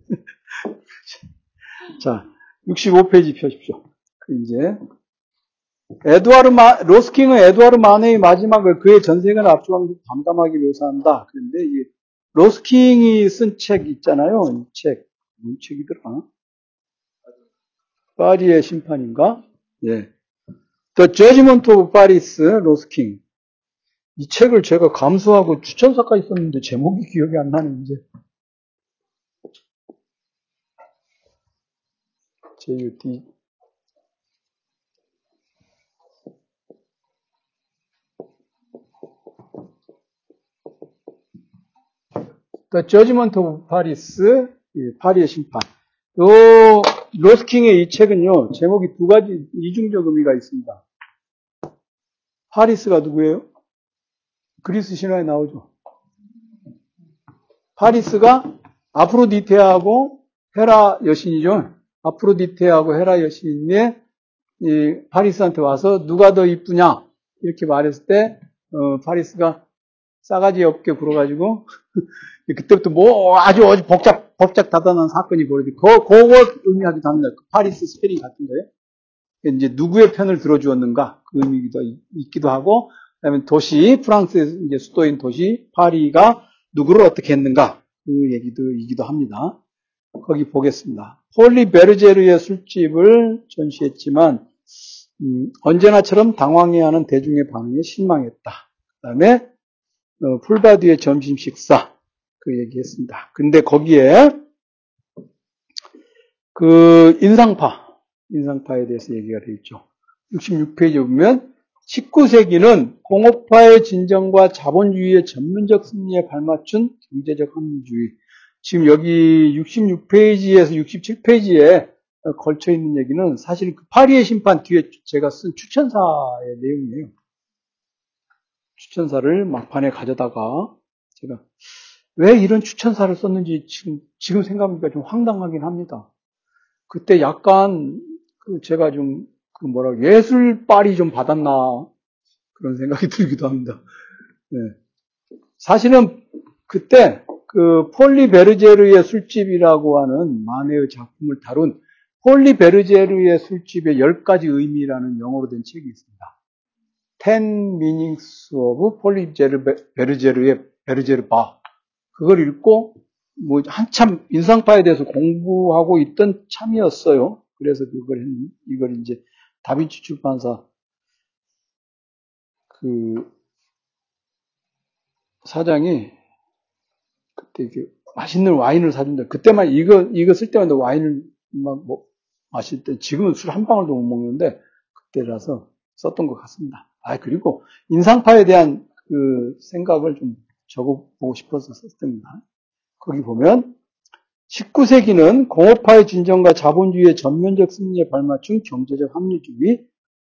자, 65페이지 펴십시오. 그 이제, 에드와르 마, 로스킹은 에드와르 마네의 마지막을 그의 전생을 압축한 담담하게 묘사한다. 그런데 이 로스킹이 쓴 책 있잖아요. 이 책. 무슨 책이더라? 파리의 심판인가? 예. The Judgment of Paris, 로스킹. 이 책을 제가 감수하고 추천사까지 썼는데 제목이 기억이 안 나네, 이제. JUD. The Judgment of Paris, 파리의 심판. 요 로스킹의 이 책은요, 제목이 두 가지 이중적 의미가 있습니다. 파리스가 누구예요? 그리스 신화에 나오죠. 파리스가 아프로디테하고 헤라 여신이죠. 아프로디테하고 헤라 여신이 이 파리스한테 와서 누가 더 이쁘냐 이렇게 말했을 때 어, 파리스가 싸가지 없게 굴어가지고 그때부터 뭐 아주 복잡 복잡 다단한 사건이 벌어지. 그 그거 의미하기도 합니다. 그 파리스 스펠링 같은 거예요. 이제 누구의 편을 들어주었는가 그 의미도 있기도 하고, 그다음에 도시 프랑스의 이제 수도인 도시 파리가 누구를 어떻게 했는가 그 얘기도 이기도 합니다. 거기 보겠습니다. 폴리 베르제르의 술집을 전시했지만 음, 언제나처럼 당황해하는 대중의 반응에 실망했다. 그다음에 어, 풀바디의 점심 식사 그 얘기했습니다. 근데 거기에 그 인상파 인상파에 대해서 얘기가 되어 있죠. 66페이지 에 보면 19세기는 공업화의 진정과 자본주의의 전문적 승리에 발맞춘 경제적 합리주의. 지금 여기 66페이지에서 67페이지에 걸쳐 있는 얘기는 사실 그 파리의 심판 뒤에 제가 쓴 추천사의 내용이에요. 추천사를 막판에 가져다가 제가 왜 이런 추천사를 썼는지 지금, 지금 생각하니까 좀 황당하긴 합니다. 그때 약간 그 제가 좀, 그 뭐라, 예술빨이 좀 받았나, 그런 생각이 들기도 합니다. 네. 사실은 그때 그 폴리 베르제르의 술집이라고 하는 마네의 작품을 다룬 폴리 베르제르의 술집의 10가지 의미라는 영어로 된 책이 있습니다. Ten Meanings of 폴리 베르제르의 베르제르 바. 그걸 읽고 뭐 한참 인상파에 대해서 공부하고 있던 참이었어요. 그래서 그걸 이걸 이제 다빈치 출판사 그 사장이 그때 이게 맛있는 와인을 사준다. 그때만 이거 이거 쓸 때마다 와인을 막 뭐 마실 때 지금은 술 한 방울도 못 먹는데 그때라서 썼던 것 같습니다. 아 그리고 인상파에 대한 그 생각을 좀 적어보고 싶어서 썼습니다. 거기 보면 19세기는 공업화의 진정과 자본주의의 전면적 승리에 발맞춘 경제적 합리주의,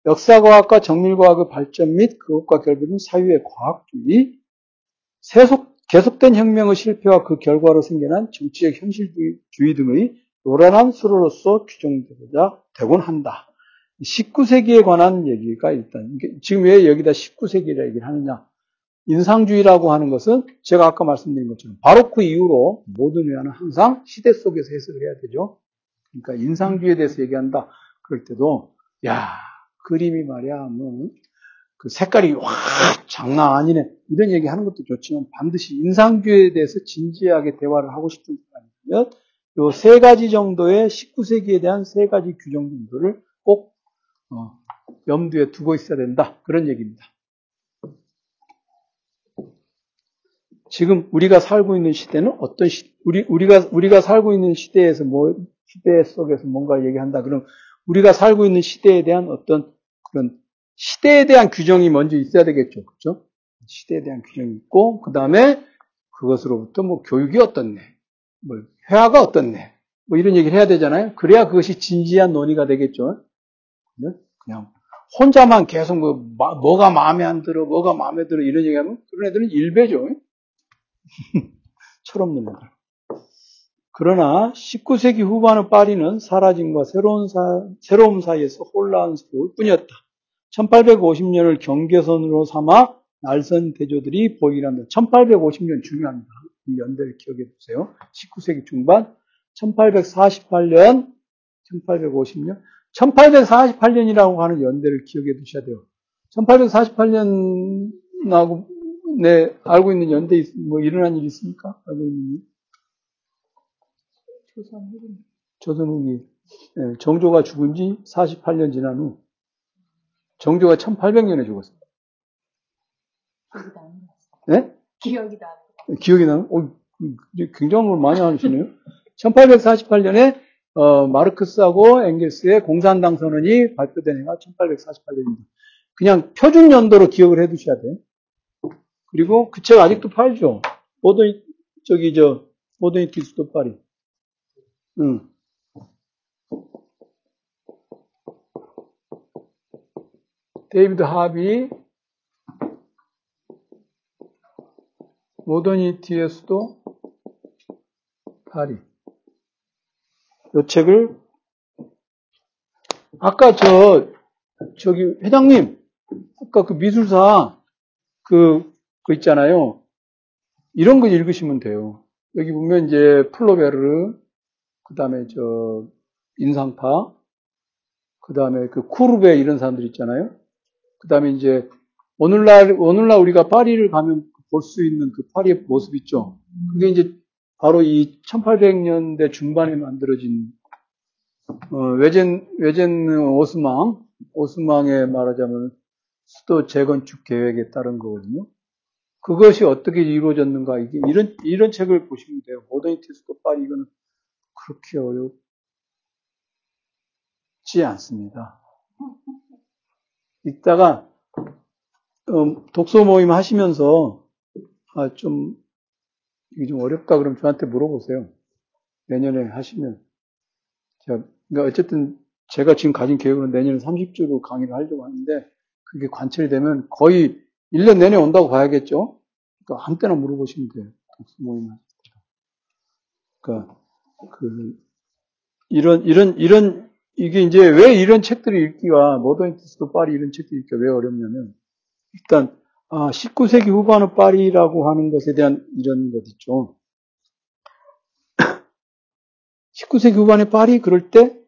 역사과학과 정밀과학의 발전 및 그것과 결부된 사유의 과학주의, 세속, 계속된 혁명의 실패와 그 결과로 생겨난 정치적 현실주의 등의 요란한 수로로서 규정되고자 되곤 한다. 19세기에 관한 얘기가 일단, 지금 왜 여기다 19세기라 얘기를 하느냐. 인상주의라고 하는 것은 제가 아까 말씀드린 것처럼 바로크 이후로 모든 회화는 항상 시대 속에서 해석을 해야 되죠. 그러니까 인상주의에 대해서 얘기한다. 그럴 때도 야 그림이 말이야 뭐 그 색깔이 와 장난 아니네 이런 얘기 하는 것도 좋지만 반드시 인상주의에 대해서 진지하게 대화를 하고 싶은 사람이면 요 세 가지 정도의 19세기에 대한 세 가지 규정 정도를 꼭 어, 염두에 두고 있어야 된다 그런 얘기입니다. 지금 우리가 살고 있는 시대는 어떤 시, 우리 우리가 우리가 살고 있는 시대에서 뭐 시대 속에서 뭔가를 얘기한다. 그럼 우리가 살고 있는 시대에 대한 어떤 그런 시대에 대한 규정이 먼저 있어야 되겠죠. 그렇죠? 시대에 대한 규정이 있고 그다음에 그것으로부터 뭐 교육이 어떻네. 뭐 회화가 어떻네. 뭐 이런 얘기를 해야 되잖아요. 그래야 그것이 진지한 논의가 되겠죠. 그냥 혼자만 계속 뭐, 뭐가 마음에 안 들어, 뭐가 마음에 들어 이런 얘기하면 그런 애들은 일배죠. 철없는 애들. 그러나 19세기 후반의 파리는 사라짐과 새로운 사, 새로움 사이에서 혼란스러울 뿐이었다. 1850년을 경계선으로 삼아 날선 대조들이 보이랍니다. 1850년 중요합니다. 이 연대를 기억해 두세요. 19세기 중반, 1848년, 1850년, 1848년이라고 하는 연대를 기억해 두셔야 돼요. 1848년하고 네, 알고 있는 연대, 뭐, 일어난 일 있습니까? 알고 있는 일? 조선 후기. 조선 후기. 네, 정조가 죽은 지 48년 지난 후. 정조가 1800년에 죽었습니다. 기억이 나는 네? 기억이 나는 기억이 나는? 어, 굉장한 걸 많이 하시네요. 1848년에 어, 마르크스하고 앵겔스의 공산당 선언이 발표된 해가 1848년입니다. 그냥 표준 연도로 기억을 해 두셔야 돼요. 그리고 그 책 아직도 팔죠. 모든 저기 저 모든 기수도 파리. 응. 데이비드 하비 modernity의 수도 파리. 이 책을 아까 저 저기 회장님 아까 그 미술사 그, 그 있잖아요. 이런 거 읽으시면 돼요. 여기 보면 이제 플로베르, 그 다음에 저 인상파, 그 다음에 그 쿠르베 이런 사람들 있잖아요. 그 다음에 이제 오늘날 오늘날 우리가 파리를 가면 볼 수 있는 그 파리의 모습 있죠. 그게 이제 바로 이 1800년대 중반에 만들어진 어, 외젠 외젠 오스망 오스망의 말하자면 수도 재건축 계획에 따른 거거든요. 그것이 어떻게 이루어졌는가 이게 이런 이런 책을 보시면 돼요. 모더니티 수도 파리 이거는 그렇게 어렵지 않습니다. 읽다가 음, 독서 모임 하시면서 아, 좀 이게 좀 어렵다 그러면 저한테 물어보세요. 내년에 하시면 제가 그러니까 어쨌든 제가 지금 가진 계획은 내년에 30주로 강의를 하려고 하는데 그게 관철이 되면 거의 1년 내내 온다고 봐야겠죠? 그러니까 아무 때나 물어보시면 돼요. 모임 하실 때. 그러니까 그 이런 이런 이런 이게 이제 왜 이런 책들을 읽기가 모더니티스트 파리 이런 책들 읽기가 왜 어렵냐면 일단 아, 19세기 후반의 파리라고 하는 것에 대한 이런 것 있죠. 19세기 후반의 파리 그럴 때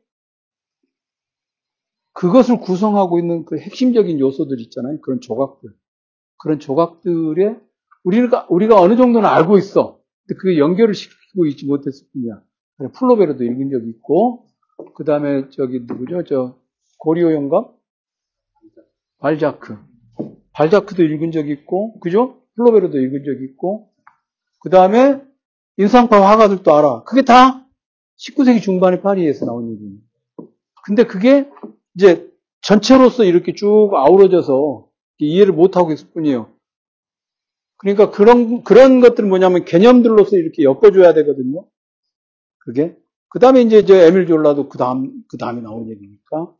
그것을 구성하고 있는 그 핵심적인 요소들 있잖아요. 그런 조각들. 그런 조각들에 우리가, 우리가 어느 정도는 알고 있어. 근데 그게 연결을 시키고 있지 못했을 뿐이야. 플로베르도 읽은 적이 있고, 그 다음에 저기 누구죠? 저 고리오 영감? 발자크. 발자크도 읽은 적이 있고, 그죠? 플로베르도 읽은 적이 있고, 그 다음에 인상파 화가들도 알아. 그게 다 19세기 중반의 파리에서 나온 얘기예요. 근데 그게 이제 전체로서 이렇게 쭉 아우러져서 이해를 못하고 있을 뿐이에요. 그러니까 그런, 그런 것들은 뭐냐면 개념들로서 이렇게 엮어줘야 되거든요. 그게. 그 다음에 이제 저 에밀 졸라도 그 다음, 그 다음에 나온 얘기니까.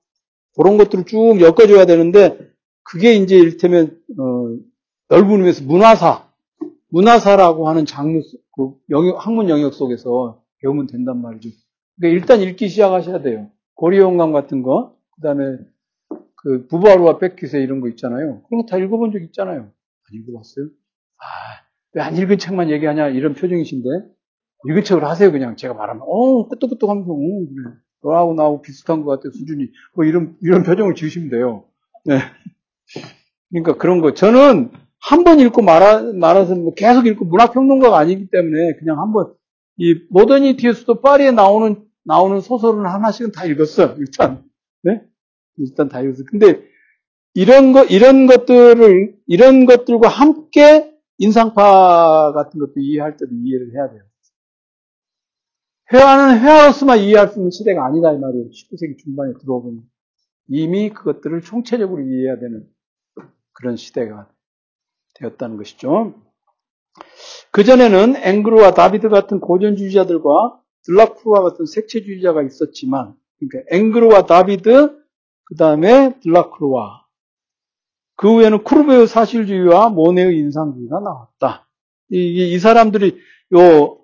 그런 것들을 쭉 엮어줘야 되는데, 그게 이제 이를테면, 어, 넓은 의미에서 문화사, 문화사라고 하는 장르, 그 영역, 학문 영역 속에서 배우면 된단 말이죠. 그러니까 일단 읽기 시작하셔야 돼요. 고리영감 같은 거, 그 다음에 그 부바루와 백기세 이런 거 있잖아요. 그런 거 다 읽어본 적 있잖아요. 안 읽어봤어요? 아, 왜 안 읽은 책만 얘기하냐 이런 표정이신데 읽은 책을 하세요 그냥 제가 말하면 어 끄떡끄떡 하면서 어, 그래. 너하고 나하고 비슷한 것 같아 수준이 뭐 이런 이런 표정을 지으시면 돼요. 네. 그러니까 그런 거 저는 한 번 읽고 말아 말아서 뭐 계속 읽고 문학평론가가 아니기 때문에 그냥 한 번 이 모더니티에서도 파리에 나오는 나오는 소설은 하나씩은 다 읽었어 일단 네 일단 다 읽었어. 근데 이런 거 이런 것들을 이런 것들과 함께 인상파 같은 것도 이해할 때도 이해를 해야 돼요. 회화는 회화로서만 이해할 수 있는 시대가 아니다 이 말이에요. 19세기 중반에 들어오면 이미 그것들을 총체적으로 이해해야 되는 그런 시대가 되었다는 것이죠. 그전에는 앵그루와 다비드 같은 고전주의자들과 들라크루와 같은 색채주의자가 있었지만, 그러니까 앵그루와 다비드, 그 다음에 들라크루와 그 후에는 쿠르베의 사실주의와 모네의 인상주의가 나왔다. 이, 이 사람들이 요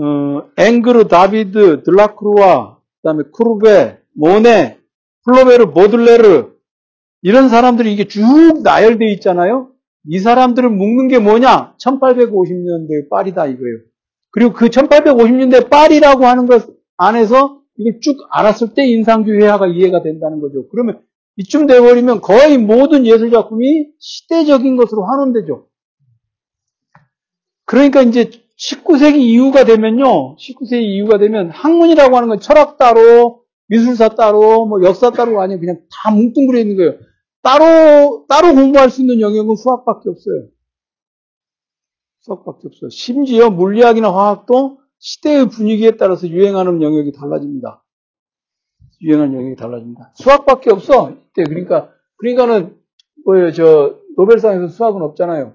어, 앵그르, 다비드, 들라크루와 그 다음에 쿠르베, 모네, 플로베르, 보들레르 이런 사람들이 이게 쭉 나열되어 있잖아요. 이 사람들을 묶는 게 뭐냐? 1850년대 파리다 이거예요. 그리고 그 1850년대 파리라고 하는 것 안에서 이걸 쭉 알았을 때 인상주의 회화가 이해가 된다는 거죠. 그러면 이쯤 돼버리면 거의 모든 예술 작품이 시대적인 것으로 환원되죠. 그러니까 이제 19세기 이후가 되면요, 19세기 이후가 되면 학문이라고 하는 건 철학 따로, 미술사 따로, 뭐 역사 따로가 아니고 그냥 다 뭉뚱그려 있는 거예요. 따로, 따로 공부할 수 있는 영역은 수학밖에 없어요. 수학밖에 없어요. 심지어 물리학이나 화학도 시대의 분위기에 따라서 유행하는 영역이 달라집니다. 유행하는 영역이 달라집니다. 수학밖에 없어. 이때 그러니까 그러니까는 뭐예요? 저 노벨상에서 수학은 없잖아요.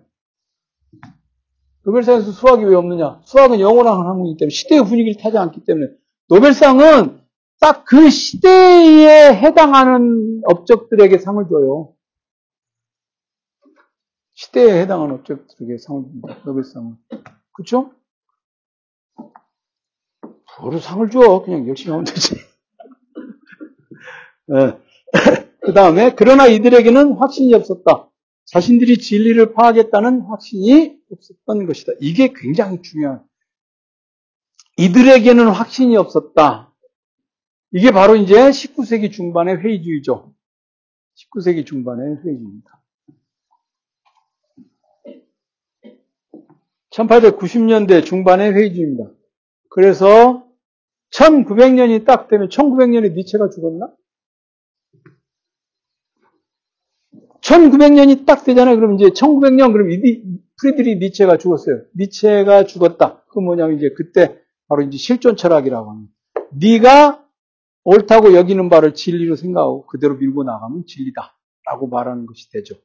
노벨상에서 수학이 왜 없느냐? 수학은 영원한 학문이기 때문에 시대의 분위기를 타지 않기 때문에 노벨상은 딱 그 시대에 해당하는 업적들에게 상을 줘요. 시대에 해당하는 업적들에게 상을 줍니다. 노벨상은. 그쵸? 뭐로 상을 줘? 그냥 열심히 하면 되지. 네. 그 다음에, 그러나 이들에게는 확신이 없었다. 자신들이 진리를 파악했다는 확신이 없었던 것이다. 이게 굉장히 중요한. 이들에게는 확신이 없었다. 이게 바로 이제 19세기 중반의 회의주의죠. 19세기 중반의 회의주의입니다. 1890년대 중반의 회의주의입니다. 그래서 1900년이 딱 되면 1900년에 니체가 죽었나? 1900년이 딱 되잖아요. 그럼 이제 1900년 그럼 프리드리 니체가 죽었어요. 니체가 죽었다. 그 뭐냐면 이제 그때 바로 이제 실존 철학이라고 합니다. 네가 옳다고 여기는 바를 진리로 생각하고 그대로 밀고 나가면 진리다 라고 말하는 것이 되죠.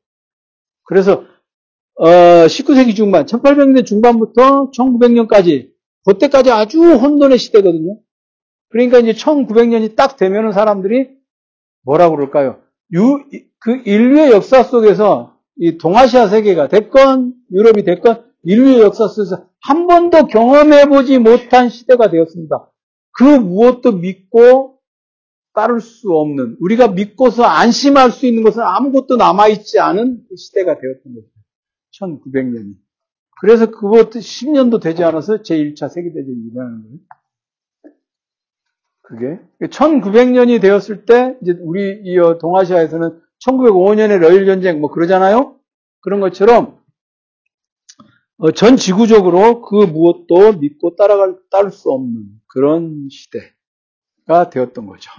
그래서 어, 19세기 중반, 1800년대 중반부터 1900년까지 그때까지 아주 혼돈의 시대거든요. 그러니까 이제 1900년이 딱 되면은 사람들이 뭐라고 그럴까요? 유, 그 인류의 역사 속에서 이 동아시아 세계가 됐건 유럽이 됐건 인류의 역사 속에서 한 번도 경험해보지 못한 시대가 되었습니다. 그 무엇도 믿고 따를 수 없는 우리가 믿고서 안심할 수 있는 것은 아무것도 남아있지 않은 그 시대가 되었던 거죠. 1900년이. 그래서 그것도 10년도 되지 않아서 제1차 세계대전이 일어나는 거예요. 그게 1900년이 되었을 때 이제 우리 이 동아시아에서는 1905년에 러일 전쟁 뭐 그러잖아요. 그런 것처럼 어, 전 지구적으로 그 무엇도 믿고 따라갈 따를 수 없는 그런 시대가 되었던 거죠.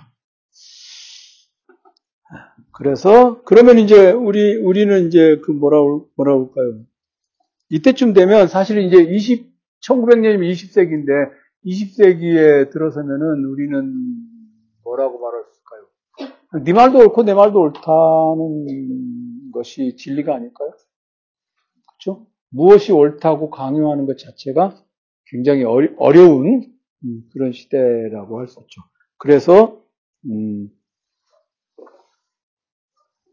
그래서 그러면 이제 우리 우리는 이제 그 뭐라 뭐라 할까요? 이때쯤 되면 사실은 이제 20 1900년이면 20세기인데 20세기에 들어서면은 우리는 뭐라고 말할 수 있을까요? 네 말도 옳고 내 말도 옳다는 것이 진리가 아닐까요? 그렇죠? 무엇이 옳다고 강요하는 것 자체가 굉장히 어려운 음, 그런 시대라고 할 수 있죠. 그래서 음,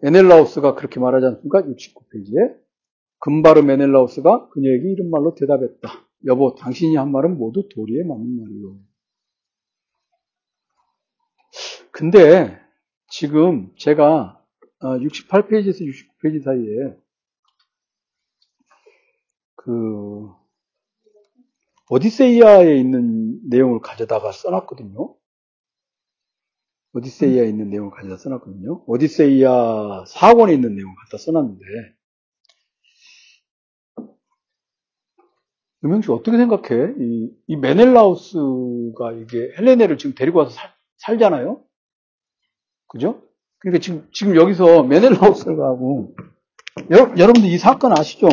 메넬라우스가 그렇게 말하지 않습니까? 69페이지에 금바르 메넬라우스가 그녀에게 이런 말로 대답했다. 여보, 당신이 한 말은 모두 도리에 맞는 말이요. 근데 지금 제가 68페이지에서 어, 69페이지 사이에 그 오디세이아에 있는 내용을 가져다가 써놨거든요. 오디세이아에 있는 내용을 가져다 써놨거든요. 오디세이아 4권에 있는 내용을 갖다 써놨는데 유명씨 어떻게 생각해? 이, 이 메넬라우스가 이게 헬레네를 지금 데리고 와서 살, 살잖아요? 그죠? 그러니까 지금, 지금 여기서 메넬라우스가 하고, 여러, 여러분들 이 사건 아시죠?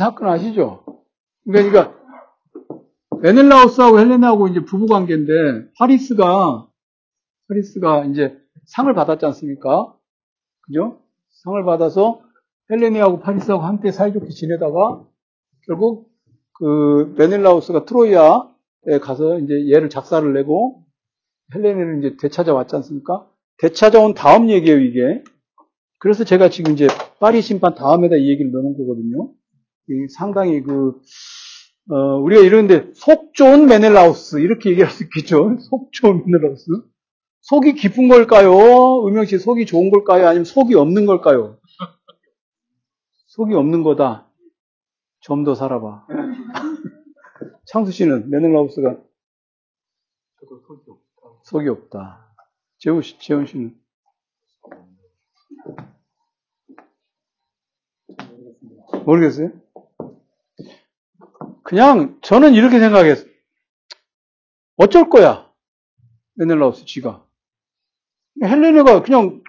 사건 아시죠? 그러니까, 메넬라우스하고 헬레나하고 이제 부부 관계인데, 파리스가, 파리스가 이제 상을 받았지 않습니까? 그죠? 상을 받아서 헬레네하고 파리스하고 함께 사이좋게 지내다가, 결국, 그, 메넬라우스가 트로이아에 가서 이제 얘를 작사를 내고, 헬레네를 이제 되찾아왔지 않습니까? 되찾아온 다음 얘기예요, 이게. 그래서 제가 지금 이제 파리 심판 다음에다 이 얘기를 넣는 거거든요. 상당히 그, 어, 우리가 이러는데 속 좋은 메넬라우스 이렇게 얘기할 수 있겠죠. 속 좋은 메넬라우스. 속이 깊은 걸까요? 음영 씨 속이 좋은 걸까요? 아니면 속이 없는 걸까요? 속이 없는 거다. 좀 더 살아봐. 창수 씨는 메넬라우스가 속이 없다. 재훈 씨, 재훈 씨는 모르겠어요? 그냥 저는 이렇게 생각했어요. 어쩔 거야. 메넬라우스 지가. 헬레네가 그냥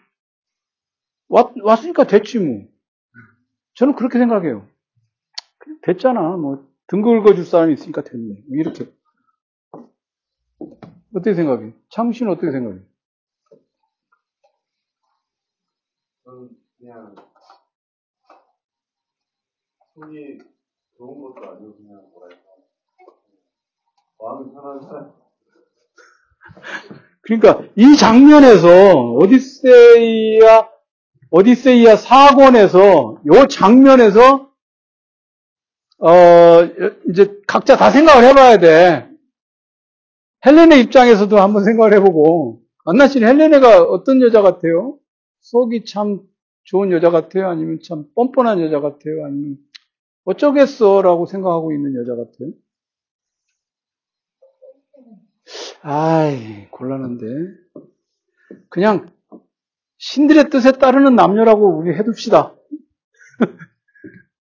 왔, 왔으니까 됐지 뭐. 저는 그렇게 생각해요. 됐잖아. 뭐 등 긁어줄 사람이 있으니까 됐네. 뭐 이렇게. 어떻게 생각해? 참신은 어떻게 생각해? 저는 그냥 손이 좋은 것도 아니고 그냥 뭐랄까 마음이 편한 사람. 그러니까 이 장면에서 오디세이아 오디세이아 4권에서 요 장면에서 어 이제 각자 다 생각을 해봐야 돼. 헬레네 입장에서도 한번 생각을 해보고 안나 씨는 헬레네가 어떤 여자 같아요? 속이 참 좋은 여자 같아요? 아니면 참 뻔뻔한 여자 같아요? 아니면 어쩌겠어? 라고 생각하고 있는 여자 같아요? 아이, 곤란한데. 그냥 신들의 뜻에 따르는 남녀라고 우리 해둡시다.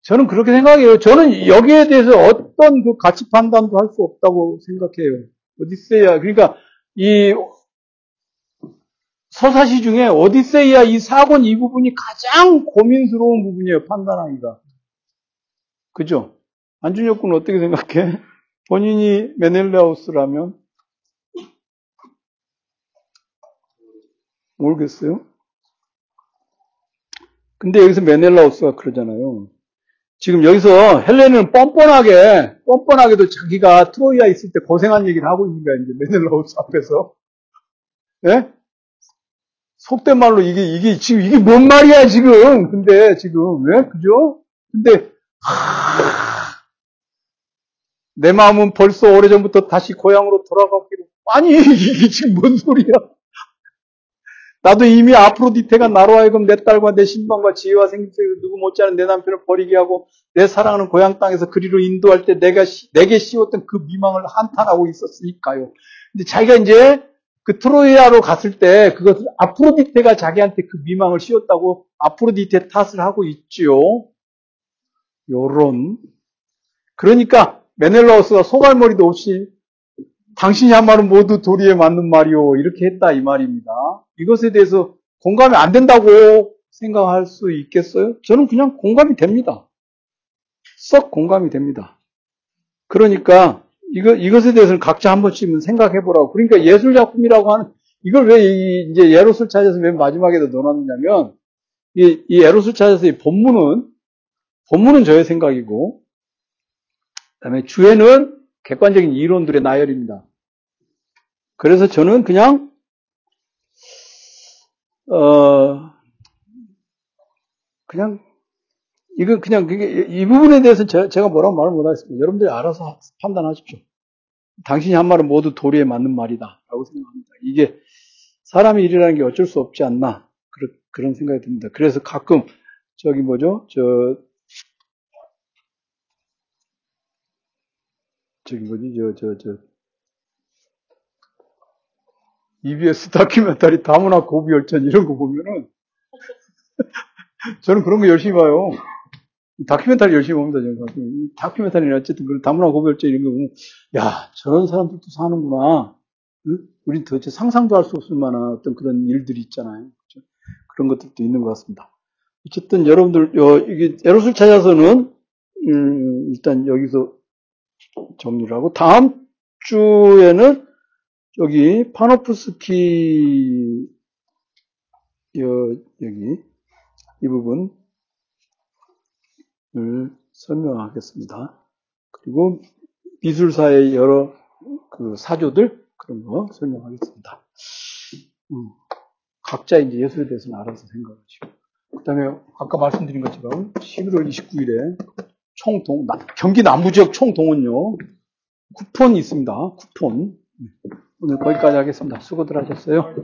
저는 그렇게 생각해요. 저는 여기에 대해서 어떤 그 가치 판단도 할 수 없다고 생각해요. 오디세이아. 그러니까 이 서사시 중에 오디세이아 이 사권 이 부분이 가장 고민스러운 부분이에요. 판단하기가. 그죠? 안준혁 군은 어떻게 생각해? 본인이 메넬라우스라면? 모르겠어요? 근데 여기서 메넬라우스가 그러잖아요. 지금 여기서 헬레는 뻔뻔하게, 뻔뻔하게도 자기가 트로이아 있을 때 고생한 얘기를 하고 있는 거야, 이제 메넬라우스 앞에서. 예? 속된 말로 이게, 이게, 지금 이게 뭔 말이야, 지금. 근데, 지금, 왜? 그죠? 근데, 하... 내 마음은 벌써 오래전부터 다시 고향으로 돌아가기로. 아니, 이게 지금 뭔 소리야? 나도 이미 아프로디테가 나로 하여금 내 딸과 내 신방과 지혜와 생기를 누구 못지않은 내 남편을 버리게 하고 내 사랑하는 고향 땅에서 그리로 인도할 때 내가 시, 내게 씌웠던 그 미망을 한탄하고 있었으니까요. 근데 자기가 이제 그 트로이아로 갔을 때 그것을 아프로디테가 자기한테 그 미망을 씌웠다고 아프로디테 탓을 하고 있지요. 요런. 그러니까 메넬라우스가 소갈머리도 없이 당신이 한 말은 모두 도리에 맞는 말이오. 이렇게 했다 이 말입니다. 이것에 대해서 공감이 안 된다고 생각할 수 있겠어요? 저는 그냥 공감이 됩니다. 썩 공감이 됩니다. 그러니까 이거, 이것에 대해서는 각자 한 번씩은 생각해 보라고. 그러니까 예술 작품이라고 하는 이걸 왜 이제 예롯을 찾아서 맨 마지막에도 넣어놨느냐면 이, 이 에롯을 찾아서 이 본문은 본문은 저의 생각이고 그 다음에 주에는 객관적인 이론들의 나열입니다. 그래서 저는 그냥 어 그냥 이거 그냥 이 부분에 대해서 제가 뭐라고 말을 못하겠습니다. 여러분들이 알아서 판단하십시오. 당신이 한 말은 모두 도리에 맞는 말이다 라고 생각합니다. 이게 사람의 일이라는 게 어쩔 수 없지 않나 그런 생각이 듭니다. 그래서 가끔 저기 뭐죠? 저 저기 뭐지? 저, 저, 저. EBS 다큐멘터리 다문화 고비 열전 이런 거 보면은 저는 그런 거 열심히 봐요. 다큐멘터리 열심히 봅니다. 저는 다큐멘터리는 어쨌든 그런 다문화 고비열전 이런 거 보면 야 저런 사람들도 사는구나. 응? 우린 도대체 상상도 할 수 없을 만한 어떤 그런 일들이 있잖아요. 그렇죠? 그런 것들도 있는 것 같습니다. 어쨌든 여러분들 요, 이게 에롯을 찾아서는 음, 일단 여기서 정리를 하고 다음 주에는 여기 파노프스키 여, 여기 이 부분을 설명하겠습니다. 그리고 미술사의 여러 그 사조들 그런 거 설명하겠습니다. 음, 각자 이제 예술에 대해서는 알아서 생각하시고 그 다음에 아까 말씀드린 것처럼 11월 29일에 총동, 경기 남부 지역 총동원요. 쿠폰이 있습니다. 쿠폰. 오늘 거기까지 하겠습니다. 수고들 하셨어요.